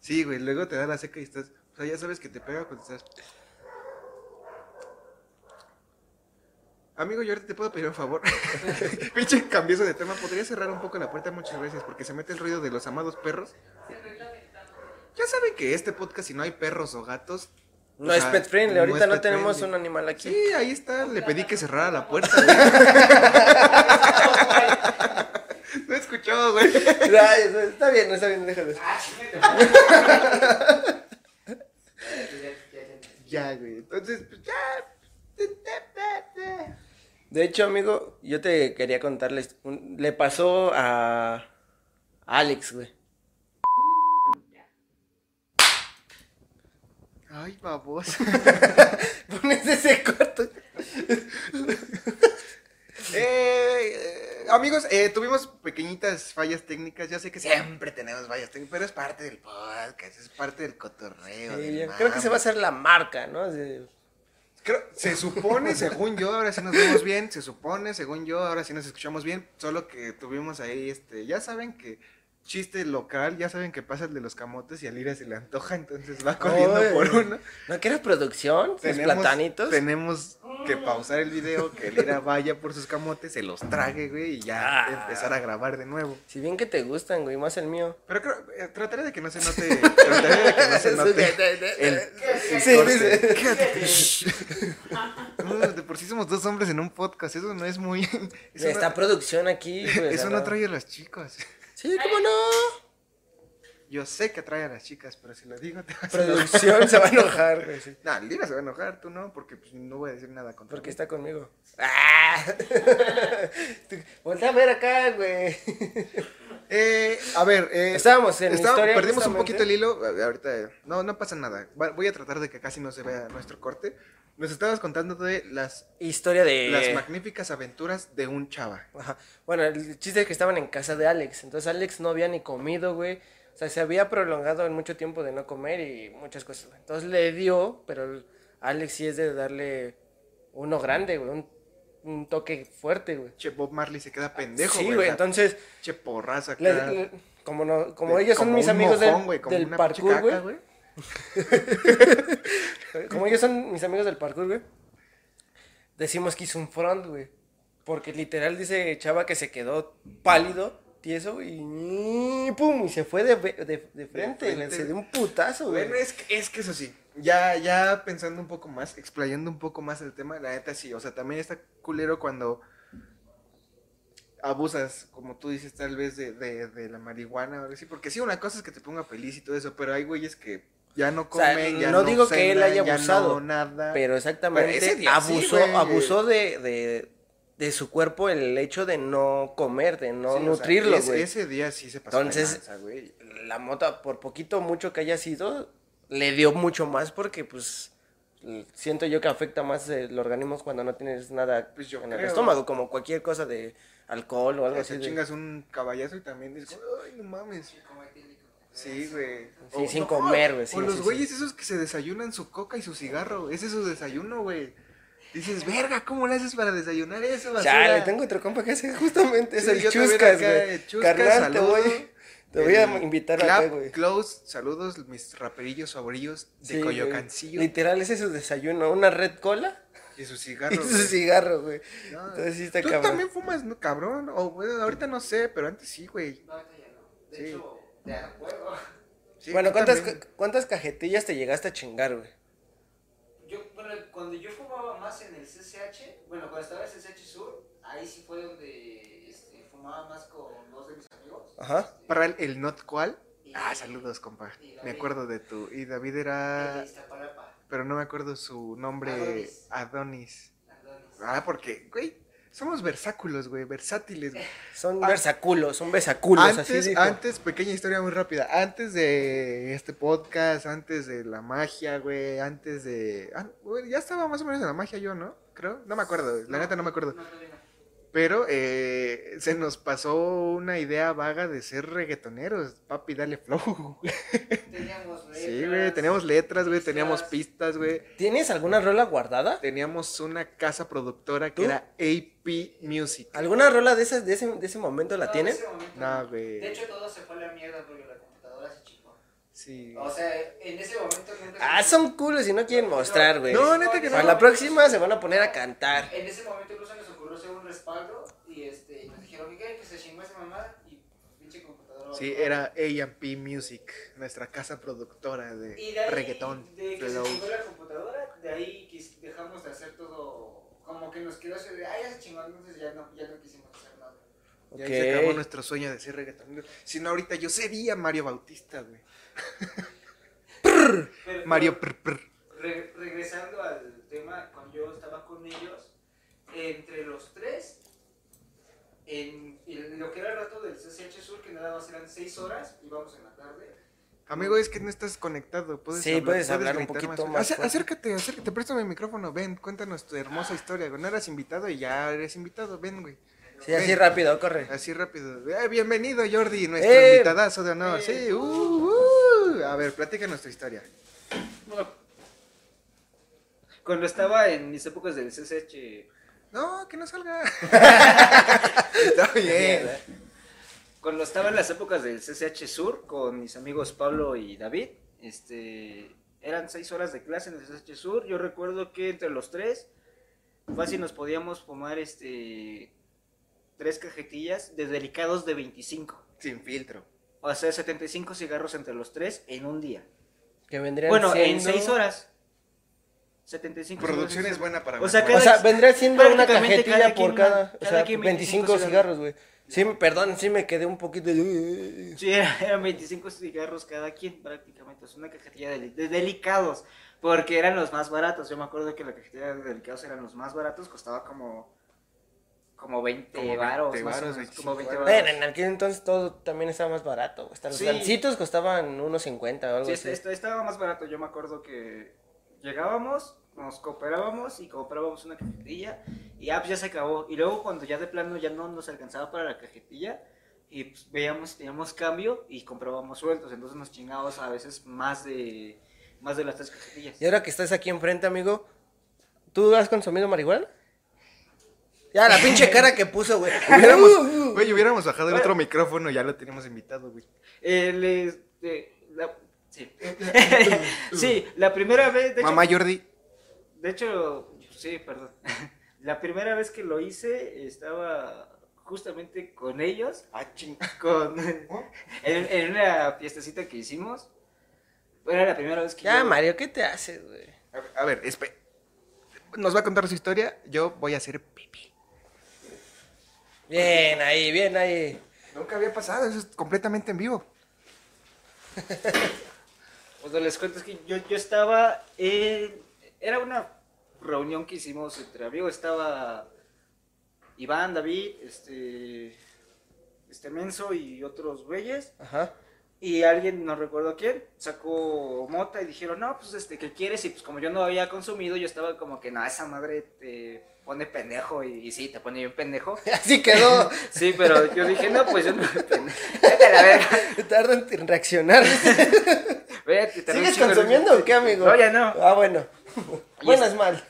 Sí, güey, luego te da la seca y estás. O sea, ya sabes que te pega cuando estás. Amigo, yo ahorita te puedo pedir un favor. Pinche cambioso de tema. ¿Podría cerrar un poco la puerta? Muchas veces porque se mete el ruido de los amados perros. Ya saben que este podcast, si no hay perros o gatos. No o es pet friendly, no ahorita no, tenemos friendly. un animal aquí. Sí, ahí está. Le pedí que cerrara la puerta, güey. No escuchó, güey. Está bien, está bien, déjalo. Ya, güey. Entonces, pues ya. De hecho, amigo, yo te quería contarles. un- le pasó a Alex, güey. Ay, baboso. Pones ese corto. Amigos, eh, tuvimos pequeñitas fallas técnicas. Ya sé que siempre tenemos fallas técnicas, pero es parte del podcast, es parte del cotorreo. Sí, del creo que se va a hacer la marca, ¿no? Creo- se supone, según yo, ahora sí nos vemos bien. Se supone, según yo, ahora sí nos escuchamos bien. Solo que tuvimos ahí, este, ya saben que chiste local, ya saben que pasa el de los camotes y a Lira se le antoja, entonces va corriendo por uno. ¿No que era producción? ¿Los platanitos? tenemos que pausar el video, que Lira vaya por sus camotes, se los trague, güey, y ya Ah. empezar a grabar de nuevo. Si bien que te gustan, güey, más el mío. Pero creo, eh, trataré de que no se note, trataré de que no se note el, el Sí, corte. sí, Quédate. No, de por sí somos dos hombres en un podcast, eso no es muy... Eso, Está no, producción aquí, güey. eso o sea, no atrae a las chicas. Sí, ¿cómo no? Yo sé que atrae a las chicas, pero si lo digo te vas. Producción se va a enojar, güey. sí. No, Lira se va a enojar, tú no, porque pues, no voy a decir nada contra Porque mí. está conmigo. ¡Ah! Voltea a ver acá, güey. Eh, a ver, eh, Estábamos en historia. perdimos un poquito el hilo. Ahorita, no, no pasa nada. Voy a tratar de que casi no se vea nuestro corte. Nos estabas contando de las, Historia de. las magníficas aventuras de un chava. Ajá. Bueno, el chiste es que estaban en casa de Alex. Entonces Alex no había ni comido, güey. O sea, se había prolongado en mucho tiempo de no comer y muchas cosas. Entonces le dio, pero Alex sí es de darle uno grande, güey. Un, un toque fuerte, güey. Che, Bob Marley se queda pendejo, sí, güey. güey. o sea, Entonces, Che, porraza acá. como, no, como De- ellos son mis amigos mojón, del, güey, como del una parkour, güey. Como ellos son mis amigos del parkour, güey. Decimos que hizo un front, güey. Porque literal dice Chava que se quedó pálido, tieso y pum, y se fue de, de, de frente, güey, frente. Se dio un putazo, güey. Bueno, es que, es que eso sí. Ya, ya pensando un poco más, explayando un poco más el tema, la neta sí. O sea, también está culero cuando abusas, como tú dices, tal vez de, de, de la marihuana o algo así. Porque sí, una cosa es que te ponga feliz y todo eso, pero hay güeyes que ya no O sea, comen, ya no no digo que él haya ya abusado, no nada. Pero exactamente, Pero ese día sí, abusó, abusó de, de, de su cuerpo el hecho de no comer, de no Sí, o sea, nutrirlo, ese- güey. Ese día sí se pasó Entonces, güey. la mota, por poquito mucho que haya sido, le dio mucho más porque, pues, siento yo que afecta más el organismo cuando no tienes nada Pues yo en el creo. estómago, como cualquier cosa de alcohol o algo O así. sea, de- chingas un caballazo y también dices, ay, no mames. Sí, güey. Sí, O- sin no, comer, güey, sí, o los sí, güeyes esos que se desayunan su coca y su cigarro. Ese es su desayuno, güey. Dices, verga, ¿cómo le haces para desayunar eso, basura? Chale, tengo otro compa que hace justamente eso, el chuscas, güey. el Chuscas, Carnal, te voy, te voy a invitar Clap, acá, güey. Close, saludos, mis raperillos favoritos de Sí, güey. Coyocancillo. Literal, ese es su desayuno, una red cola Y su y cigarro. su güey. cigarro, güey. No, Entonces sí está Tú cabrón. también fumas, ¿no, cabrón? O, bueno, ahorita no sé, pero antes sí, güey. No, ahorita ya no. De Sí. hecho, ya puedo. Sí, bueno, ¿cuántas, ca- ¿cuántas cajetillas te llegaste a chingar, güey? Yo, bueno, cuando yo fumaba más en el CCH, bueno, cuando estaba en el CCH Sur, ahí sí fue donde este, fumaba más con dos de mis amigos. Ajá. Para el, el not cual. Ah, saludos, compa. Me acuerdo de tu. Y David era. Pero no me acuerdo su nombre. Adonis. Adonis. Ah, porque, güey, somos versáculos, güey, versátiles. güey. Son Ah. versaculos, son besaculos, así Antes, dijo. antes, pequeña historia muy rápida. Antes de este podcast, antes de la magia, güey, antes de. ah, güey, ya estaba más o menos en la magia yo, ¿no? Creo. No me acuerdo, la neta no me acuerdo. No, todavía no. Pero eh, se nos pasó una idea vaga de ser reggaetoneros. Papi, dale flow. Teníamos letras. Sí, güey, teníamos letras, güey, teníamos pistas, güey. ¿Tienes alguna rola guardada? Teníamos una casa productora que ¿Tú? era AP Music. ¿Alguna rola de, esas, de, ese, de ese momento la No, ese momento No, güey. De hecho, todo se fue a la mierda porque la. Sí. O sea, en ese momento nunca Ah, son culos y no quieren mostrar, güey. No, neta que no. Para la próxima se van a poner a cantar. En ese momento incluso nos ocurrió hacer un respaldo y este, nos dijeron que, que se chingó esa mamada y pinche computadora. Sí, era AP Music, nuestra casa productora de, Y de ahí, reggaetón. de que se chingó la computadora, de ahí dejamos de hacer todo, como que nos quedó así de, ah, ya se chingó, entonces ya no, ya no quisimos hacer nada. Y ahí se acabó nuestro sueño de ser reggaetonero. Si no, ahorita yo sería Mario Bautista, güey. Pero- Mario prr, prr. Re- regresando al tema, cuando yo estaba con ellos, entre los tres, en, en lo que era el rato del CCH Sur, que nada más eran seis horas, íbamos en la tarde. Amigo, es que no estás conectado. ¿Puedes Sí, puedes hablar un poquito más fuerte. acércate, acércate, préstame el micrófono. Ven, cuéntanos tu hermosa historia. No eras invitado y ya eres invitado. Ven, güey. Sí, así rápido, corre. Así rápido. Eh, bienvenido, Jordi, nuestro Eh. invitadazo de honor. Eh. Sí, uh, uh. A ver, platícanos tu historia. Cuando estaba en mis épocas del CCH, No, que no salga. Está bien. cuando estaba en las épocas del CCH Sur, con mis amigos Pablo y David, este, eran seis horas de clase en el CCH Sur. Yo recuerdo que entre los tres, fácil nos podíamos fumar este, tres cajetillas de delicados de 25. Sin filtro. O sea, 75 cigarros entre los tres en un día. Que vendrían Bueno, en siendo- 6 horas. 75 Producción cigarros. es buena para O sea. O sea, vendría siendo una Prácticamente cajetilla cada quien por cada, una- o cada sea, quien 25 cigarros. cigarros, güey. Sí, perdón, sí me quedé un poquito de... Sí, era- eran 25 cigarros cada quien prácticamente. Es una cajetilla de, de delicados. Porque eran los más baratos. Yo me acuerdo que la cajetilla de delicados eran los más baratos. Costaba como. Como 20 Como 20 varos. más o varos, menos, 25 como 20 varos. Bueno, en aquel entonces todo también estaba más barato. Hasta los Sí. gancitos costaban unos 50 o algo Sí, así. este- este- estaba más barato. Yo me acuerdo que llegábamos, nos cooperábamos y comprábamos una cajetilla y ah, pues ya se acabó. Y luego cuando ya de plano ya no nos alcanzaba para la cajetilla y pues veíamos, teníamos cambio y comprábamos sueltos. Entonces nos chingábamos a veces más de, más de las tres cajetillas. Y ahora que estás aquí enfrente, amigo, ¿tú has consumido marihuana? Ya, la pinche cara que puso, güey. Hubiéramos, güey, hubiéramos bajado el otro micrófono y ya lo teníamos invitado, güey. Eh, les- eh, la- sí. sí, la primera vez, de hecho, Mamá Jordi. De hecho, sí, perdón. La primera vez que lo hice estaba justamente con ellos, Ah, ching. con en, en una fiestecita que hicimos. Era la primera vez que Ya, yo- Mario, ¿qué te haces, güey? A ver, A ver, espe- Nos va a contar su historia. Yo voy a hacer pipí. Bien ahí, bien ahí. Nunca había pasado, eso es completamente en vivo. Pues les cuento es que yo, yo estaba en... Era una reunión que hicimos entre amigos. Estaba Iván, David, este... Este Menso y otros güeyes. Ajá. Y alguien, no recuerdo quién, sacó mota y dijeron, no, pues este, ¿qué quieres? Y pues como yo no había consumido, yo estaba como que, no, esa madre te pone pendejo. Y, y sí, te pone bien pendejo. Así quedó. Sí, pero yo dije, no, pues yo no me pendejo. Vete a la verga. Tardan en reaccionar. Vete, te ¿Sigues consumiendo o qué, amigo? No, ya no. Ah, bueno. Bueno, es- mal.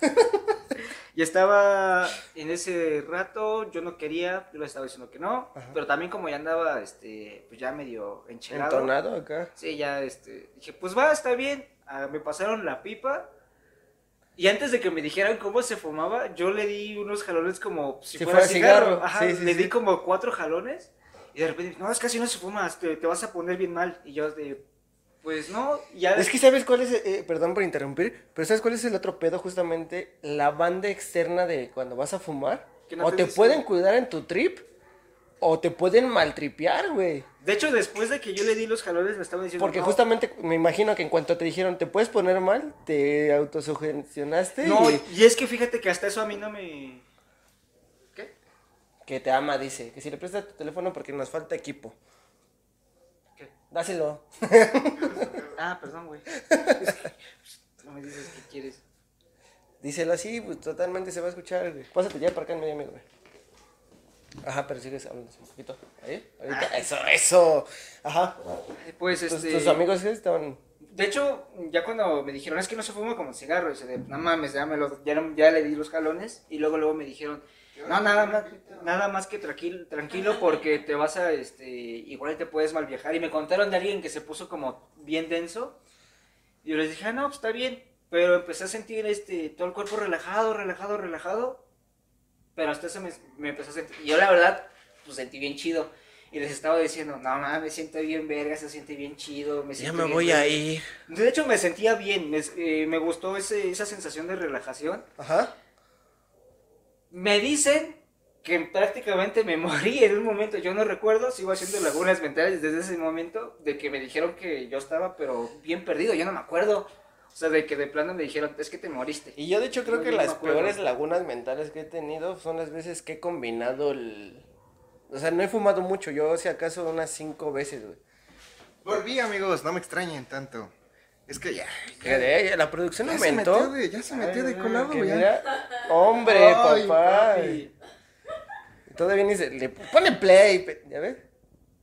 Y estaba en ese rato, yo no quería, yo le estaba diciendo que no, pero también como ya andaba, este, pues ya medio enchelado. Entonado acá. Sí, ya, este, dije, pues va, está bien. Ah, me pasaron la pipa. Y antes de que me dijeran cómo se fumaba, yo le di unos jalones como si, Si fuera, fuera cigarro. cigarro. Ajá, Sí, sí, le sí. di como cuatro jalones. Y de repente, no, es que así no se fuma, te, te vas a poner bien mal. Y yo de, pues no, ya. Es que sabes cuál es, eh, perdón por interrumpir, pero sabes cuál es el otro pedo justamente, la banda externa de cuando vas a fumar. No o te te pueden cuidar en tu trip, o te pueden maltripear, güey. De hecho, después de que yo le di los jalones, me estaban diciendo. Porque "No, justamente me imagino que en cuanto te dijeron te puedes poner mal, te autosugestionaste No, y y es que fíjate que hasta eso a mí no me. ¿Qué? que te ama, dice. Que si le prestas tu teléfono porque nos falta equipo. ¿Qué? Dáselo. Ah, perdón, güey. Es que, pues, no me dices qué quieres. Díselo así, pues totalmente se va a escuchar, güey. Pásate ya para acá en medio, amigo, güey. Ajá, pero sigues hablando un poquito. Ahí, ahorita. Eso, eso. Ajá. Pues Tus, este. tus amigos estaban. De hecho, ya cuando me dijeron, es que no se fuma como cigarro, dice, no mames, ya, me lo- ya, ya le di los jalones, y luego luego me dijeron, no, nada más, nada más que tranquilo, tranquilo porque te vas a, este, igual te puedes mal viajar, y me contaron de alguien que se puso como bien denso, y yo les dije, ah, no, pues está bien, pero empecé a sentir, este, todo el cuerpo relajado, relajado, relajado, pero hasta eso me, me empezó a sentir, yo la verdad, pues sentí bien chido, y les estaba diciendo, no mames, me siento bien verga, se siente bien chido, me Ya me bien voy verga". a ir. De hecho, me sentía bien, me, eh, me gustó ese, esa sensación de relajación. Ajá. Me dicen que prácticamente me morí en un momento, yo no recuerdo, sigo haciendo lagunas mentales desde ese momento, de que me dijeron que yo estaba, pero bien perdido, yo no me acuerdo. O sea, de que de plano me dijeron, es que te moriste. Y yo de hecho creo No, que las peores lagunas mentales que he tenido son las veces que he combinado el... O sea, no he fumado mucho, yo si acaso unas cinco veces, güey. Volví, amigos, no me extrañen tanto. Es que ya. La producción Ya se metió aumentó. de, ya se metió de colado, güey. hombre, Ay, papá. papi. Todavía ni se le pone play, ¿ya ves?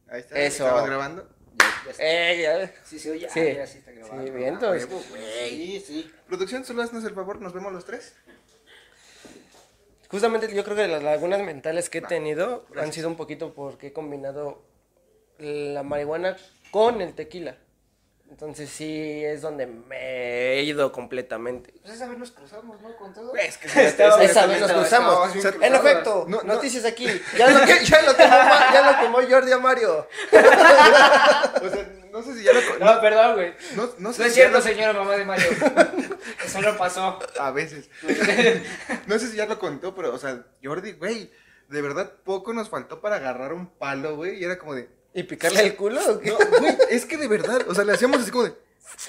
Ahí está. Eso. ¿Estabas grabando? Ya, ya está. Eh, ya. Sí, sí, oye, Sí. ah, ya sí está grabado. Sí, vientos. Huevo, güey. Sí, sí. Producción, solo haznos el favor, nos vemos los tres. Justamente yo creo que las lagunas mentales que he tenido han sido un poquito porque he combinado la marihuana con el tequila. Entonces sí es donde me he ido completamente. Pues esa vez nos cruzamos, ¿no? Con todo. Es que Estaba- Esa vez nos cruzamos. En efecto, No, no. noticias aquí. Ya lo, que- ya lo tomó, Ma- ya lo tomó Jordi a Mario. O sea, no sé si ya lo. con- No, perdón, güey. No, no No sé es si cierto, lo- señora mamá de Mario. Eso no pasó. A veces. No sé si ya lo contó, pero, o sea, Jordi, güey, de verdad poco nos faltó para agarrar un palo, güey, y era como de. ¿Y picarle el culo o qué? No, güey, es que de verdad, o sea, le hacíamos así como de.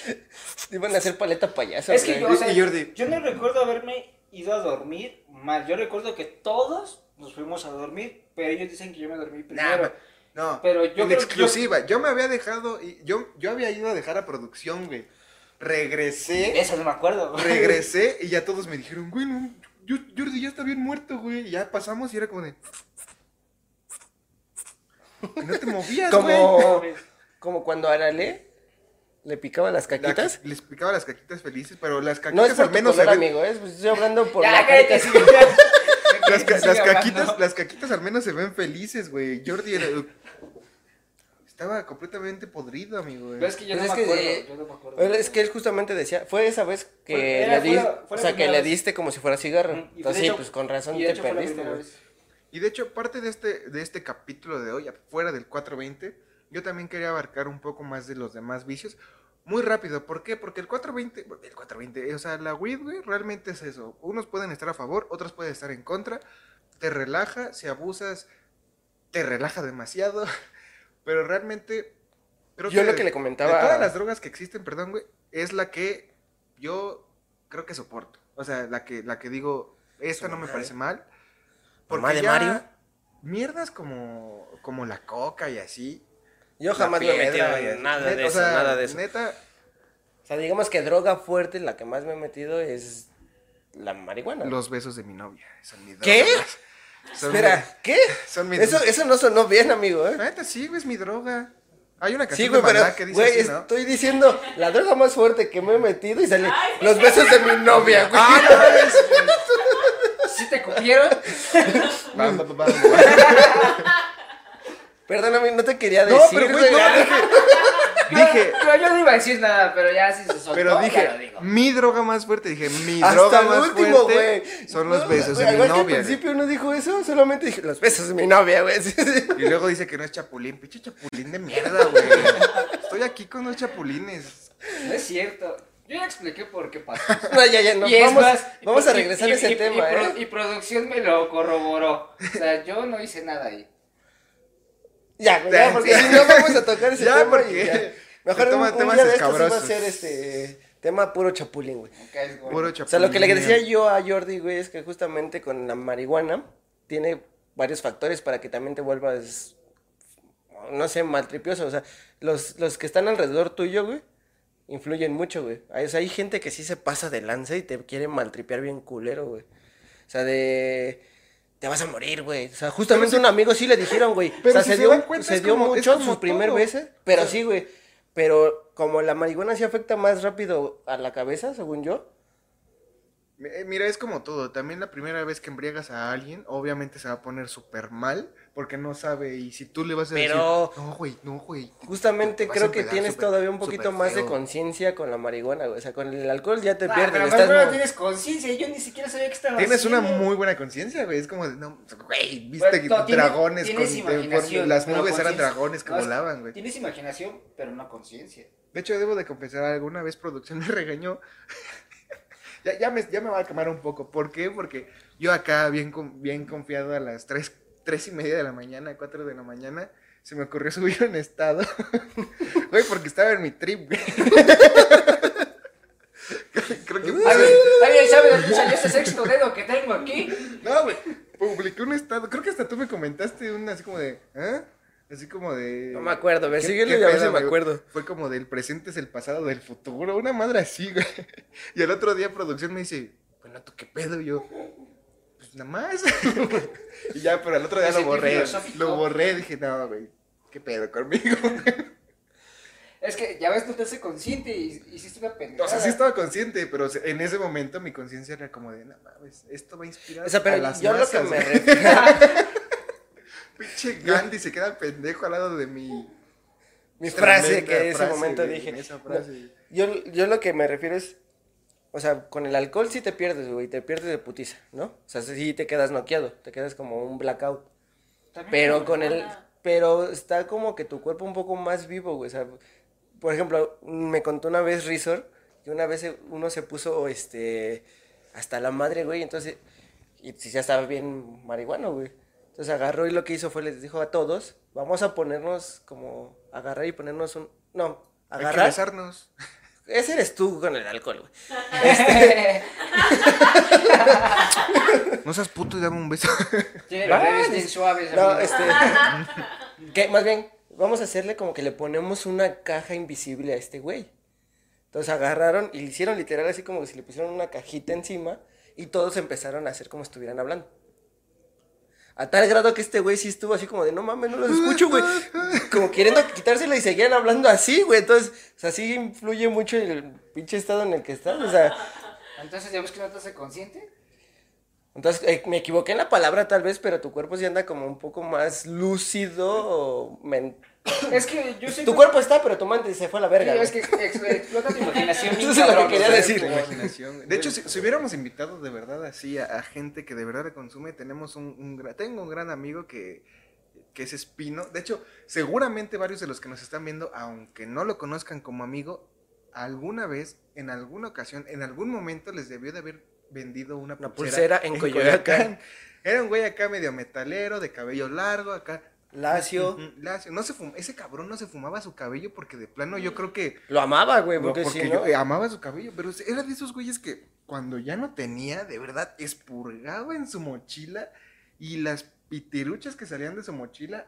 Iban a hacer paleta payasa. Es que güey. yo, o sea, Y Jordi. yo no recuerdo haberme ido a dormir mal. Yo recuerdo que todos nos fuimos a dormir, pero ellos dicen que yo me dormí primero. Nah, no, Pero yo en creo- exclusiva. Yo me había dejado, y yo, yo había ido a dejar a producción, güey. Regresé, Eso no me acuerdo. regresé, y ya todos me dijeron, güey, no, yo- Jordi ya está bien muerto, güey. Y ya pasamos y era como de. No te movías, güey. Como, cuando Arale le picaba las La- caquitas. les picaba las caquitas felices, pero las No caquitas es por al menos tu se ven. amigo, ¿eh? Pues estoy hablando por Ya, la cállate, carita. sí, ya. Las, ca- hablando. caquitas, las caquitas al menos se ven felices, güey. Jordi era- estaba completamente podrido, amigo. güey. Pero es que yo no Pues me es que, acuerdo. yo no me acuerdo. Él- Es que él justamente decía, fue esa vez que Fue- era- le fue di, la- fue o sea, que le diste como si fuera cigarro. Entonces, sí, pues con razón te hecho fue la perdiste, güey. Y de hecho, parte de este, de este capítulo de hoy, fuera del 420, yo también quería abarcar un poco más de los demás vicios. Muy rápido, ¿por qué? Porque el 420, bueno, el 420, o sea, la weed, güey, realmente es eso. Unos pueden estar a favor, otros pueden estar en contra. Te relaja, si abusas, te relaja demasiado. Pero realmente, creo Yo que lo que le de comentaba- todas las drogas que existen, perdón, güey, es la que yo creo que soporto. O sea, la que, la que digo, esta no me parece mal. Mamá de ya Mario. Mierdas como, como la coca y así. Yo jamás me he piedra metido en nada Neta, de o eso, sea, nada de eso. Neta, O sea, digamos que droga fuerte, la que más me he metido es la marihuana. los besos de mi novia. Son mi droga ¿Qué? Son Espera, ¿qué? son mi Eso, eso no sonó bien, amigo, ¿eh? neta, sí, güey, es mi droga. Hay una Sí, canción güey, de pero, que dice güey, así, ¿no? estoy diciendo la droga más fuerte que me he metido y sale los besos de mi novia, güey. Ah, ¿Sí te bam. Perdóname, no te quería No, decir, pero güey, no, dije, dije, Yo, yo no iba a decir nada, pero ya sí se soltó. pero dije, lo digo. mi droga más fuerte, dije, mi Hasta droga el más último, fuerte güey. son los No, besos de mi igual que novia. al principio no dijo eso, solamente dije los besos de mi novia, güey. Sí, sí. Y luego dice que no es chapulín, pinche chapulín de mierda, güey. Estoy aquí con los chapulines. No es cierto. Yo ya expliqué por qué pasó. No, ya, ya, no, Y es vamos, más, vamos y- a regresar y- a ese y- tema, y pro- ¿eh? Y producción me lo corroboró. O sea, yo no hice nada ahí. Ya, güey, ya, porque si no vamos a tocar ese Ya, tema porque y ya. Mejor se toma un, un temas día de estos va a escabrosos. ser este tema puro chapulín, güey. Caes gordo. Puro O chapulín. sea, lo que le decía yo a Jordi, güey, es que justamente con la marihuana tiene varios factores para que también te vuelvas, no sé, maltripioso. O sea, los, los que están alrededor tuyo, güey, influyen mucho, güey. Hay, o sea, hay gente que sí se pasa de lanza y te quiere maltripear bien culero, güey. O sea, de... te vas a morir, güey. O sea, justamente un amigo sí le dijeron, güey. O sea, si se, se dio, dan cuenta, se dio como- mucho sus primer todo. veces, pero O sea- sí, güey. Pero como la marihuana sí afecta más rápido a la cabeza, según yo. Eh, Mira, es como todo. También la primera vez que embriagas a alguien, obviamente se va a poner súper mal porque no sabe. Y si tú le vas a Pero- decir, no, güey, no, güey. te- Justamente creo que tienes todavía un poquito más de feo". conciencia con la marihuana, güey. O sea, con el alcohol ya te Ah, pierdes. pero estás no tienes conciencia, yo ni siquiera sabía que estaba Tienes una muy buena conciencia, güey. Es como de, no, güey, viste Bueno, que no, dragones tienes con imaginación, las nubes eran dragones que No, volaban, güey. Tienes imaginación, pero no conciencia. De hecho, debo de confesar, alguna vez producción me regañó. ya, ya, me, ya me va a quemar un poco. ¿Por qué? Porque yo acá, bien, con- bien confiado a las 3, tres y media de la mañana, 4 de la mañana, se me ocurrió subir un estado. Güey, porque estaba en mi trip, güey. Creo que ¿Alguien, ¿alguien sabe dónde salió ese sexto dedo que tengo aquí? No, güey. Publiqué un estado. Creo que hasta tú me comentaste un así como de. ¿Ah? Así como de. No me acuerdo, me ¿Qué- síguelo qué y a ver si me acuerdo. Fue como del presente es el pasado del futuro. Una madre así, güey. Y el otro día producción me dice, bueno, ¿tú qué pedo? Y yo, nada más. y ya, pero el otro día lo borré. Lo borré. Dije, no, güey. ¿Qué pedo conmigo? Es que ya ves, no te hace consciente y hiciste una pendejada. o sea, sí estaba consciente, pero en ese momento mi conciencia era como de, no mames, esto va a inspirar O sea, a pero las yo lo que masas, me güey". refiero. Pinche Gandhi se queda pendejo al lado de mi. Mi frase que en ese frase, momento güey, dije. Esa frase. No, yo, yo lo que me refiero es. O sea, con el alcohol sí te pierdes, güey. Te pierdes de putiza, ¿no? O sea, sí te quedas noqueado. Te quedas como un blackout. También Pero con el. Pero está como que tu cuerpo un poco más vivo, güey. O sea, por ejemplo, me contó una vez Rizor que una vez uno se puso este hasta la madre, güey. Entonces, y si ya estaba bien marihuano, güey. Entonces agarró y lo que hizo fue les dijo a todos, vamos a ponernos como agarrar y ponernos un no, Hay que agarrar. besarnos. Ese eres tú con el alcohol, güey. No seas puto y dame un beso. Tiene los suaves. No, amigo. este. que más bien, vamos a hacerle como que le ponemos una caja invisible a este güey. Entonces agarraron y le hicieron literal así como si le pusieron una cajita encima y todos empezaron a hacer como si estuvieran hablando. A tal grado que este güey sí estuvo así como de no mames, no los escucho, güey. Como queriendo quitársela y seguían hablando así, güey. Entonces, o sea, sí influye mucho el pinche estado en el que estás. O sea, Entonces, ¿ya ves que no te hace consciente? entonces eh, me equivoqué en la palabra tal vez, pero tu cuerpo sí anda como un poco más lúcido o Es que yo sé Tu cuerpo está, pero tu mente se fue a la verga. Sí, es que ex- explota tu imaginación. Eso es lo que quería decir. De hecho, si, si hubiéramos invitado de verdad así a, a gente que de verdad consume, tenemos un, un gra- tengo un gran amigo que, que es Espino. De hecho, seguramente varios de los que nos están viendo, aunque no lo conozcan como amigo, alguna vez, en alguna ocasión, en algún momento les debió de haber vendido una Una pulsera, pulsera en Coyoacán. Era un güey acá medio metalero, de cabello largo, acá. Lacio. Lacio. No se fum- ese cabrón no se fumaba su cabello porque de plano yo creo que Lo amaba, güey, porque, porque yo no... eh, amaba su cabello, pero era de esos güeyes que cuando ya no tenía, de verdad, expurgaba en su mochila y las pitiruchas que salían de su mochila,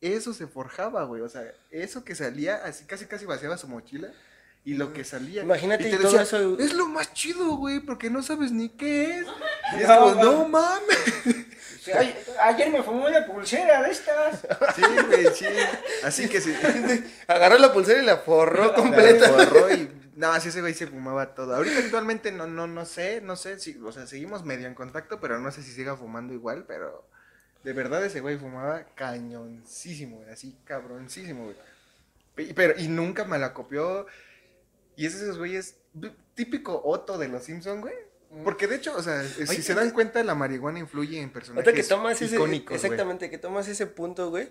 eso se forjaba, güey. O sea, eso que salía, así casi casi vaciaba su mochila y lo que salía. Imagínate y te todo decía, eso- Es lo más chido, güey, porque no sabes ni qué es. Y es No, como, no. mames. Sí, ayer me fumó una pulsera de estas. Sí, güey, sí. Así que sí. Agarró la pulsera y la forró La completa. forró y no, sí ese güey se fumaba todo. Ahorita actualmente no, no, no sé, no sé si, o sea, seguimos medio en contacto, pero no sé si siga fumando igual, pero de verdad ese güey fumaba cañoncísimo, güey, así cabroncísimo, güey. Y, pero, y nunca me la copió. Y es esos güeyes, típico Otto de los Simpson, güey. Porque de hecho, o sea, si se dan cuenta, la marihuana influye en personajes Ahorita que tomas ese... icónicos, güey. Exactamente, que tomas ese punto, güey.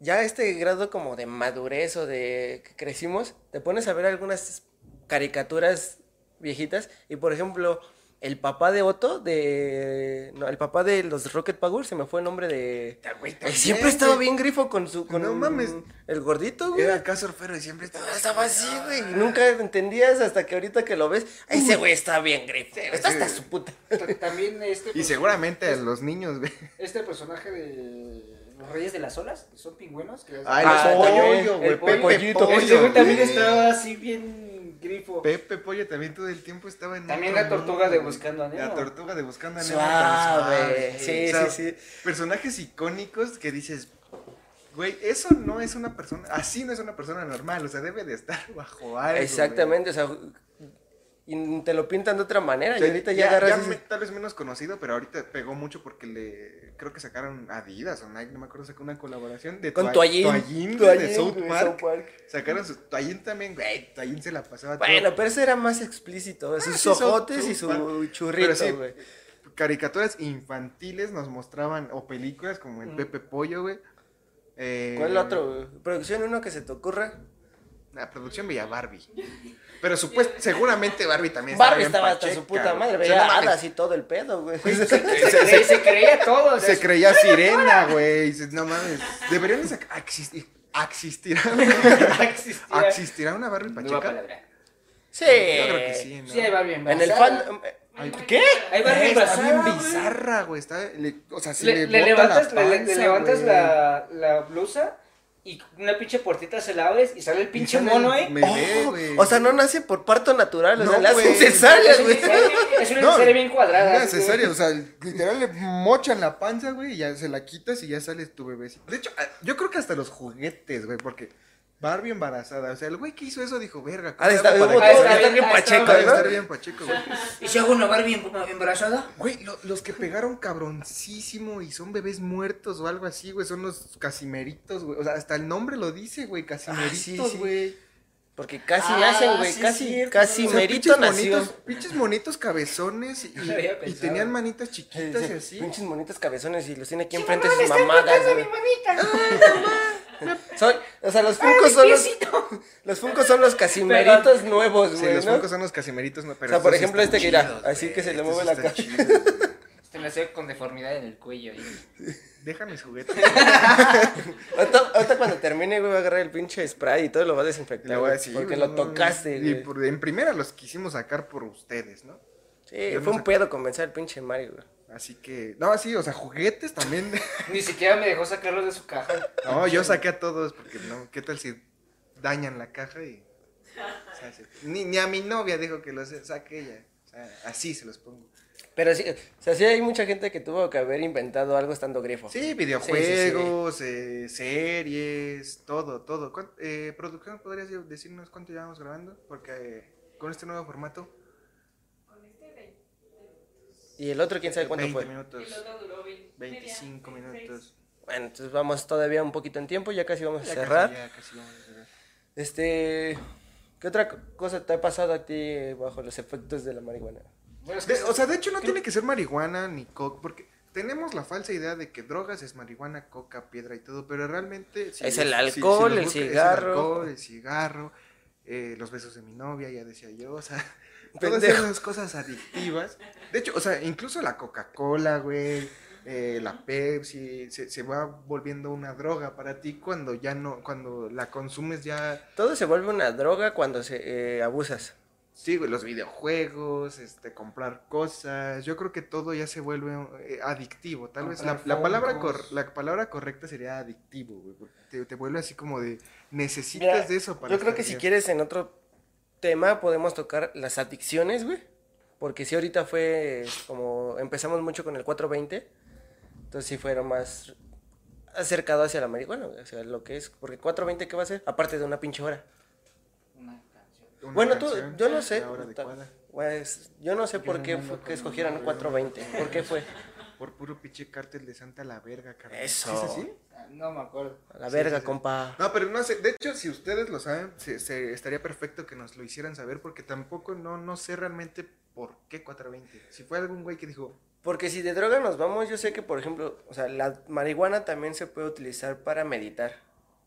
Ya este grado como de madurez o de que crecimos, te pones a ver algunas caricaturas viejitas y por ejemplo, el papá de Otto, de... No, el papá de los Rocket Power, se me fue el nombre de... Ah, güey, Eh, también, Siempre estaba güey. bien grifo con su... Con No mames. El gordito, güey. Era acá surfero y siempre estaba Estaba así, güey. y Nunca entendías hasta que ahorita que lo ves. Ese güey está bien grifo. Está hasta su puta. Ta- También este, Y seguramente a los niños, güey. este personaje de los Reyes de las Olas, que son pingüinos. Que Ah, los también, pollo, güey. el Pepe. Pollo, Este güey también estaba así bien grifo. Pepe Pollo también todo el tiempo estaba en También la tortuga de. Buscando a Nemo. La tortuga de Buscando a Nemo. Suave. Sí, O sea, sí, sí. Personajes icónicos que dices, güey, eso no es una persona, así no es una persona normal, o sea, debe de estar bajo algo. güey. Exactamente, o sea, y te lo pintan de otra manera. O y ahorita ya, agarras. ese- me- tal vez menos conocido, pero ahorita pegó mucho porque le creo que sacaron Adidas o Nike, no me acuerdo, sacó una colaboración de Con Toa- Toallín. Toallín, Toallín, de South Park. South Park. Sacaron su Toallín también, güey, Toallín se la pasaba todo. Bueno, pero eso era más explícito. Sus sí, ojotes y Park. su churrito, sí, güey. caricaturas infantiles nos mostraban, o películas como el Mm. Pepe Pollo, güey. Eh, ¿Cuál otro? güey? Producción uno que se te ocurra. La producción veía Barbie. Pero supuest, seguramente Barbie también estaba Barbie bien estaba hasta su puta madre, güey. O sea, veía hadas y todo el pedo, güey. Se, creía, se creía todo. o sea, Se creía sirena, güey. No mames. Deberían de sacar. Existir, existirá, existirá una Barbie Nueva pacheca. palabra. Sí. Yo creo que sí, ¿no? Sí, hay Barbie En el fan. Ay, ¿Qué? Hay Barbie Está bien bizarra, güey. Está, le- o sea, se Le, le, le levantas, la le- le- panza, le levantas la, la blusa y una pinche puertita se la abres y sale el pinche sale mono, ¿eh? bebé, Oh, güey. o sea, no nace por parto natural, o sea, No, hacen güey. cesárea, güey. Es una No, bien cuadrada. Una cesárea, o sea, literal le mochan la panza, güey, y ya se la quitas y ya sale tu bebé. De hecho, ah, yo creo que hasta los juguetes, güey, porque Barbie embarazada, o sea, el güey que hizo eso dijo, verga, Ah, está, ¿cómo hago hubo para todo que- está está bien, ah, pacheco, ¿no? estar bien pacheco, güey. ¿Y si hago una Barbie em- embarazada? Güey, lo- los que pegaron cabroncísimo y son bebés muertos o algo así, güey, son los casimeritos, güey. O sea, hasta el nombre lo dice, güey, casimeritos, Ah, sí, sí. güey. Porque casi Ah, nacen, güey. sí, casi, cierto. casi O sea, merito pinches nació. monitos, pinches monitos cabezones y, tenían manitas chiquitas y así. Pinches monitos cabezones y los tiene aquí enfrente de sus mamadas, güey. Son, o sea, los funcos son los, los funcos son los casimeritos nuevos, Sí, güey, los ¿no? funcos son los casimeritos, no, O pero sea, por sí ejemplo, este que irá, así que se le mueve sí la cara. Este nació con deformidad en el cuello. y- Deja mis juguetes. Ahorita, ahorita cuando termine, güey, va a agarrar el pinche spray y todo lo va a desinfectar. Le voy a decir, porque lo tocaste, Y güey. por- en primera los quisimos sacar por ustedes, ¿no? Sí, fue un pedo convencer al pinche Mario, güey. Así que, no, sí, o sea, juguetes también. Ni siquiera me dejó sacarlos de su caja. No, yo saqué a todos porque no, ¿qué tal si dañan la caja y o sea, se- ni, ni a mi novia dijo que los saque ella. O sea, así se los pongo. Pero sí, o sea, sí hay mucha gente que tuvo que haber inventado algo estando grifo. Sí, videojuegos, eh, series, todo, todo. ¿Cuán- eh, producción, ¿podrías decirnos cuánto llevamos grabando? Porque eh, con este nuevo formato, Con 20 Y el otro, quién sabe cuánto 20 fue. El minutos, otro duró 20, 25 media, 26. minutos. Bueno, entonces vamos todavía un poquito en tiempo, ya casi vamos a Ya cerrar. casi, ya casi vamos a cerrar. Este, ¿qué otra co- cosa te ha pasado a ti bajo los efectos de la marihuana? Bueno, es que De- o sea, de hecho no tiene que ser marihuana ni coca, porque tenemos la falsa idea de que drogas es marihuana, coca, piedra y todo, pero realmente... si Es el si- alcohol, los el buscas, es cigarro. alcohol, el cigarro, eh, los besos de mi novia, ya decía yo, o sea, todas esas cosas adictivas. De hecho, o sea, incluso la Coca-Cola, güey, eh, la Pepsi, se, se va volviendo una droga para ti cuando ya no, cuando la consumes ya... Todo se vuelve una droga cuando se eh, abusas. Sí, güey, los videojuegos, este, comprar cosas. Yo creo que todo ya se vuelve eh, adictivo. Tal vez la, la palabra cor- la palabra correcta sería adictivo, güey. Te, te vuelve así como de necesitas Mira, de eso para Yo creo que si quieres en otro tema podemos tocar las adicciones, güey. Porque si ahorita fue como empezamos mucho con el 420, entonces sí fueron más acercado hacia la marihuana, güey, o sea, lo que es, porque 420 qué va a ser? Aparte de una pinche hora. Una canción. Una Bueno, tú, canción, yo no sé. Pues, yo no sé Yo por no qué fue que escogieron 420. ¿Por qué fue? Por puro pinche cártel de Santa la verga, carnal. Eso. ¿Sí es así? Ah, No me acuerdo. A la Sí, verga, sí, sí. compa. No, pero no sé, de hecho, si ustedes lo saben, se, se- estaría perfecto que nos lo hicieran saber, porque tampoco no, no sé realmente por qué 420. Si fue algún güey que dijo, Porque si de droga nos vamos, yo sé que, por ejemplo, o sea, la marihuana también se puede utilizar para meditar.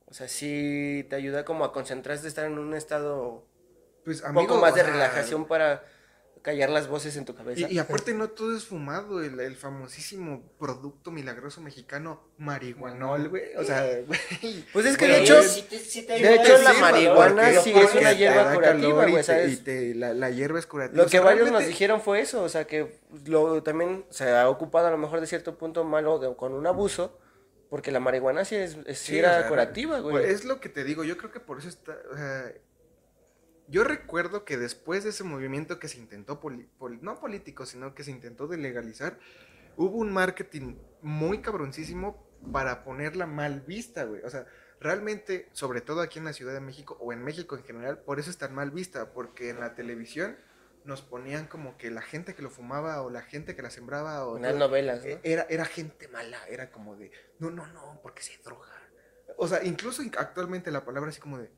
O sea, sí te ayuda como a concentrarse, estar en un estado pues un amigo, poco más de relajación para callar las voces en tu cabeza. Y, y aparte no todo es fumado, el, el famosísimo producto milagroso mexicano marihuanol, güey. O sea, güey. Pues es que de hecho, sí te- de hecho la marihuana sí es una hierba curativa, güey, ¿sabes? y te- la, la hierba es curativa. Lo O que sea, varios nos dijeron fue eso, o sea, que lo también se ha ocupado a lo mejor de cierto punto malo de- con un abuso, porque la marihuana sí, es, es- sí Sí, era o sea, curativa, güey. pues, es lo que te digo, yo creo que por eso está, o sea, Yo recuerdo que después de ese movimiento que se intentó, poli- poli- no político, sino que se intentó de legalizar, hubo un marketing muy cabroncísimo para ponerla mal vista, güey. O sea, realmente, sobre todo aquí en la Ciudad de México o en México en general, por eso es tan mal vista, porque en la televisión nos ponían como que la gente que lo fumaba o la gente que la sembraba o Unas todo- novelas, ¿no? eh, Era, era gente mala, era como de, no, no, no, porque se droga. O sea, incluso in- actualmente la palabra así como de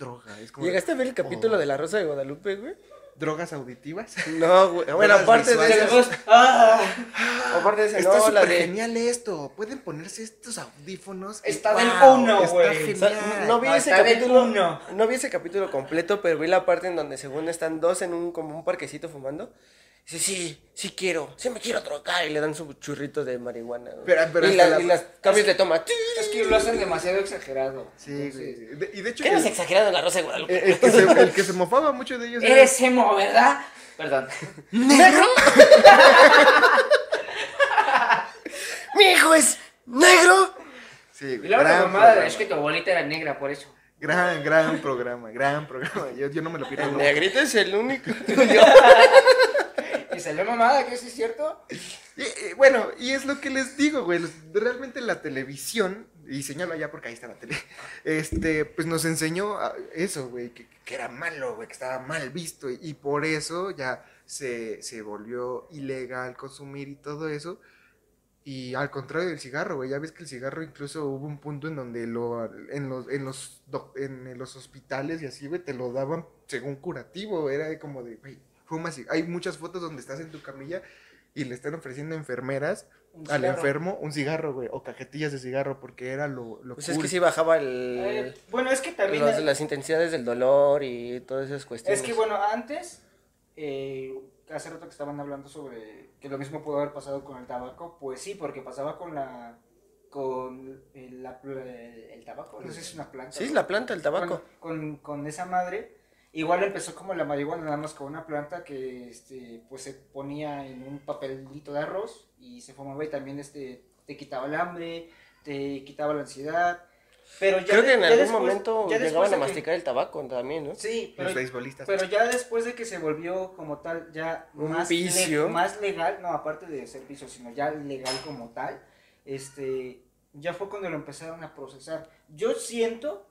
droga, es como de, ¿Llegaste a ver el capítulo Oh. de La Rosa de Guadalupe, güey? drogas auditivas. No, güey. Bueno, aparte de eso. ¡Ah! Aparte de eso, Está no, la súper de. genial esto. Pueden ponerse estos audífonos. Está del ¡Wow! uno, Está güey. O genial. no vi No, ese está del capítulo. uno. No vi ese capítulo completo, pero vi la parte en donde según están dos en un como un parquecito fumando. Dice, sí, sí quiero, sí me quiero drogar. Y le dan su churrito de marihuana. güey. Pero- pero y, hasta la- la- y las cambios de toma. Es que lo hacen demasiado exagerado. Sí, Entonces, güey. De- y de hecho, ¿Qué no es el, exagerado en La Rosa de Guadalupe? el- el que se, el que se mofaba mucho de ellos era- Eres emo, ¿verdad? Perdón. ¿Negro? Mi hijo es negro. Sí, Y güey, luego la gran mamada programa. es que tu abuelita era negra, por eso. Gran, gran programa, gran programa. Yo, yo no me lo pierdo. El nunca. negrito es el único. Salió mamada, que sí es cierto. Bueno, y es lo que les digo, güey. Realmente la televisión, y señalo allá porque ahí está la tele, este, pues nos enseñó eso, güey, que, era malo, güey, que estaba mal visto. Y, por eso ya se, se volvió ilegal consumir y todo eso. Y al contrario del cigarro, güey, ya ves que el cigarro incluso hubo un punto en donde lo, en, los, en, los, en los hospitales y así, güey, te lo daban según curativo. Era como de, güey, Hay muchas fotos donde estás en tu camilla y le están ofreciendo enfermeras al enfermo un cigarro, güey, o cajetillas de cigarro, porque era lo, lo Pues es cool. que sí bajaba el, Eh, bueno, es que también. los- las intensidades del dolor y todas esas cuestiones. Es que bueno, antes, eh, hace rato que estaban hablando sobre que lo mismo pudo haber pasado con el tabaco, pues sí, porque pasaba con la con el, la pl- el tabaco, no sé si es una planta. Sí, ¿no? la planta, el tabaco. Con, con esa madre, igual empezó como la marihuana, nada más con una planta que este, pues se ponía en un papelito de arroz y se fumaba y también este, te quitaba el hambre, te quitaba la ansiedad. Pero ya Creo que en ya algún después- momento llegaban a de que- masticar el tabaco también, ¿no? Sí, pero, Los beisbolistas. pero ya después de que se volvió como tal, ya Un más, vicio. más legal, no, aparte de ser vicio, sino ya legal como tal, este, ya fue cuando lo empezaron a procesar. Yo siento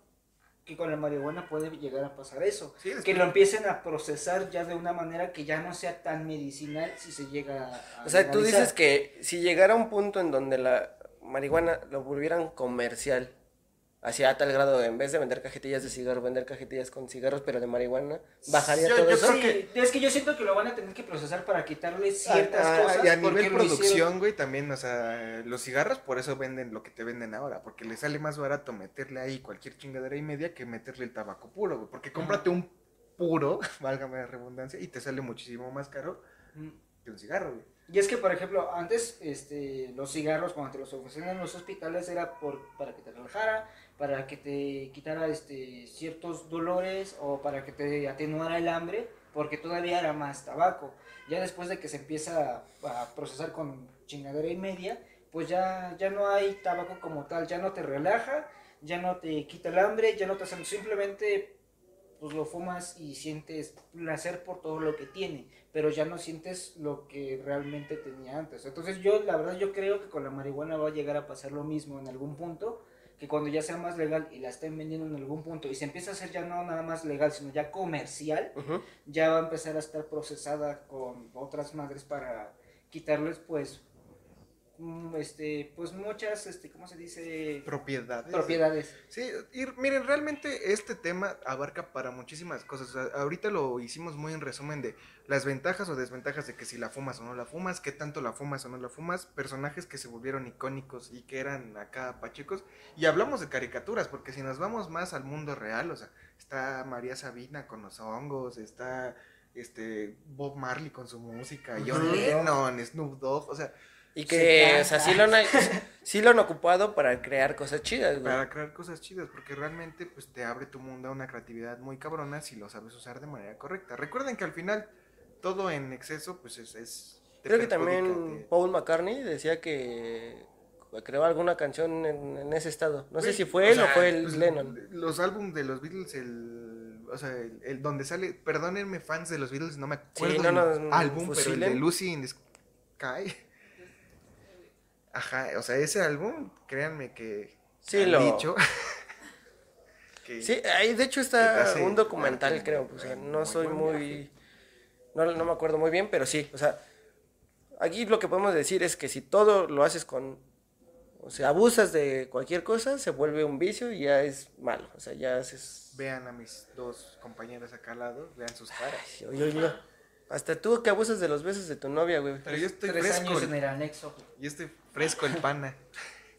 que con la marihuana puede llegar a pasar eso, Sí, que lo empiecen a procesar ya de una manera que ya no sea tan medicinal si se llega a... O sea, tú legalizar. dices que si llegara un punto en donde la marihuana lo volvieran comercial, hacia tal grado de en vez de vender cajetillas de cigarro, vender cajetillas con cigarros, pero de marihuana, bajaría Yo- todo yo eso. creo Sí, es que yo siento que lo van a tener que procesar para quitarle ciertas Ah, ah, cosas. y a porque nivel producción, güey, también, o sea, los cigarros por eso venden lo que te venden ahora, porque les sale más barato meterle ahí cualquier chingadera y media que meterle el tabaco puro, güey, porque cómprate un puro, válgame la redundancia, y te sale muchísimo más caro Mm. que un cigarro, güey. Y es que, por ejemplo, antes este, los cigarros cuando te los ofrecían en los hospitales era por, para que te relajara, para que te quitara este, ciertos dolores o para que te atenuara el hambre, porque todavía era más tabaco. Ya después de que se empieza a, procesar con chingadera y media, pues ya, ya no hay tabaco como tal, ya no te relaja, ya no te quita el hambre, ya no te hacen, simplemente pues lo fumas y sientes placer por todo lo que tiene, pero ya no sientes lo que realmente tenía antes. Entonces yo, la verdad, yo creo que con la marihuana va a llegar a pasar lo mismo en algún punto, que cuando ya sea más legal y la estén vendiendo en algún punto y se empieza a hacer ya no nada más legal, sino ya comercial, ya va a empezar a estar procesada con otras madres para quitarles pues este pues muchas este cómo se dice Propiedades. propiedades Sí, y miren, realmente este tema abarca para muchísimas cosas. O sea, ahorita lo hicimos muy en resumen de las ventajas o desventajas de que si la fumas o no la fumas, qué tanto la fumas o no la fumas, personajes que se volvieron icónicos y que eran acá pachecos. Y hablamos de caricaturas, porque si nos vamos más al mundo real, o sea, está María Sabina con los hongos, está este Bob Marley con su música, John. Lennon, Snoop Dogg, o sea, Y que, o sea, sí lo, han, sí lo han ocupado para crear cosas chidas, güey. para crear cosas chidas, porque realmente pues te abre tu mundo a una creatividad muy cabrona si lo sabes usar de manera correcta. Recuerden que al final todo en exceso pues es... es Creo que también te- Paul McCartney decía que creó alguna canción en, en ese estado. No sé si fue él o sea, fue el pues, Lennon. Los álbumes de los Beatles, el o sea, el, el donde sale, perdónenme fans de los Beatles, no me acuerdo Sí, no, el no, álbum, pero el de. Lucy in the Sky. Ajá, o sea, ese álbum, créanme que Sí, han lo- dicho que Sí, ahí de hecho está un documental, creo. un O sea, no muy soy muy. No, no me acuerdo muy bien, pero sí. O sea, aquí lo que podemos decir es que si todo lo haces con. O sea, abusas de cualquier cosa, se vuelve un vicio y ya es malo. O sea, ya haces. vean a mis dos compañeras acá al lado, vean sus caras. Ay, oye, oye, Hasta tú que abusas de los besos de tu novia, güey. Pero yo estoy Tres fresco. años en el anexo. Yo estoy fresco el pana.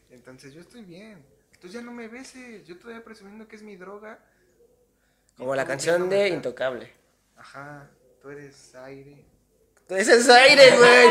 Entonces yo estoy bien. Entonces ya no me beses. Yo todavía presumiendo que es mi droga. Como la tú canción de. Intocable. Ajá, tú eres aire. Ese es aire, güey.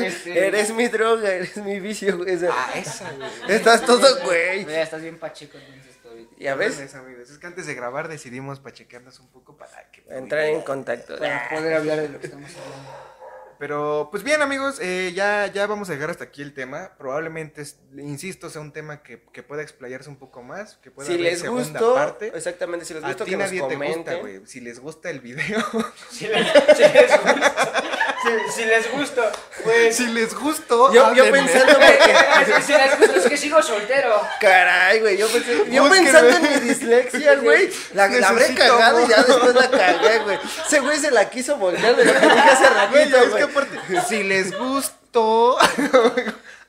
Este- Eres mi droga, eres mi vicio, güey. Ah, esa, güey. Estás todo, güey. Ya estás bien pacheco entonces. Ya ves, Perdón, amigos. Es que antes de grabar decidimos pachequearnos un poco para que... entrar en contacto. Para poder hablar de lo que estamos hablando. Pero, pues bien, amigos, eh, ya, ya vamos a dejar hasta aquí el tema. Probablemente, insisto, sea un tema que, que pueda explayarse un poco más, que pueda Si haber les segunda gustó, parte. exactamente, si les gustó que nos nadie te gusta, güey. Si les gusta el video, Si les, si les gusta, si, si les gusta, pues. si les gustó, Yo, yo pensando porque, Si les gusta, es que sigo soltero. caray, güey, yo, pensé- yo Búsquenme. pensando en mi dislexia, güey, la, la habré cagado y ya después la cagué, güey. Ese güey se la quiso voltear de lo que dije hace Güey, ratito, es que güey. aparte, si les gustó.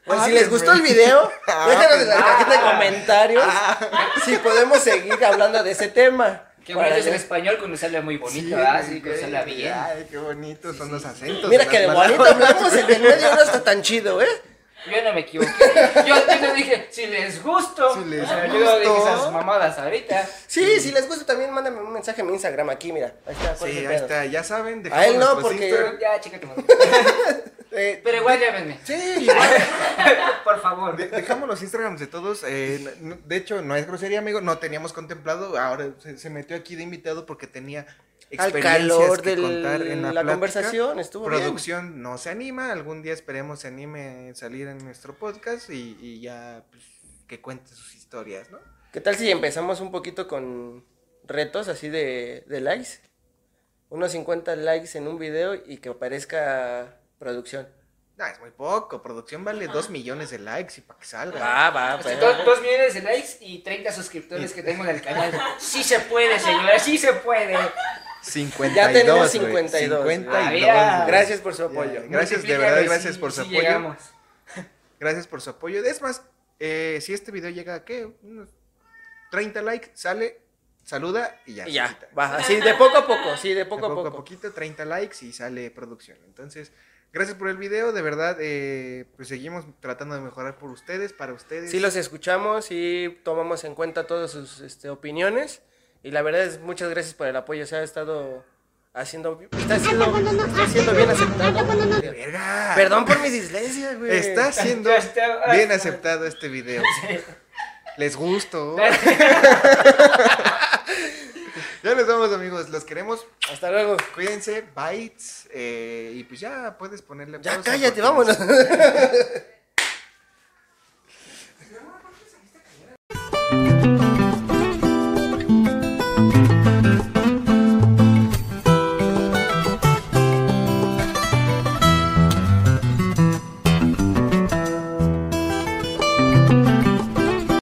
Pues si les gustó el video, Ah, déjanos en la pues, cajita de ah. comentarios si podemos seguir hablando de ese tema. Que Para bueno, es en que- español cuando sale muy bonito, Sí, ¿verdad? güey, Sí, cuando sale güey. bien. Ay, qué bonitos son los acentos. Mira que de bonito hablamos, el del medio no está tan chido, ¿eh? Yo no me equivoqué. Yo, no dije, si les gustó. Si les Yo dije esas mamadas ahorita. Sí, si les gusta también mándame un mensaje en mi Instagram aquí, mira. Ahí está, ¿cuál es Sí, el ahí pedo? está, ya saben. A él no, porque- Instagram. Ya, chica, tu madre. Eh, Pero igual llámenme. sí, igual. Por favor. De- dejamos los Instagrams de todos. eh, no- de hecho, no es grosería, amigo. No teníamos contemplado. Ahora se, se metió aquí de invitado porque tenía Al calor que de contar en la, la conversación, estuvo bien. Producción no se anima. Algún día esperemos se anime a salir en nuestro podcast y, y ya pues, que cuente sus historias, ¿no? ¿Qué tal si empezamos un poquito con retos así de, de likes? Unos 50 likes en un video y que aparezca producción. No, es muy poco. Producción vale 2 millones de likes y para que salga. Va, va, Así, pues. dos, dos millones de likes y 30 suscriptores que tengo en el canal. Sí se puede, señora, sí se puede. 52. Ya tenemos güey, 52, güey. 52, Había- güey. Gracias por su apoyo. Gracias, de verdad, sí, gracias por su sí apoyo. llegamos. Gracias por su apoyo. Es más, eh, si este video llega a qué? Unos 30 likes, sale, saluda y ya. Y ya, va, así de poco a poco, sí, de De poco a poco. poquito, 30 likes y sale producción. Entonces, gracias por el video. De verdad, eh, pues seguimos tratando de mejorar por ustedes, para ustedes. Sí los escuchamos y tomamos en cuenta todas sus este, opiniones. Y la verdad es muchas gracias por el apoyo. Se ha estado haciendo, está siendo, está siendo bien aceptado. Verga. Perdón por mi dislexia, güey. Está siendo bien aceptado este video. Les gustó. Ya nos vamos, amigos. Los queremos. Hasta luego. Cuídense, bytes. eh, y pues ya puedes ponerle Ya pausa cállate, porque- vámonos.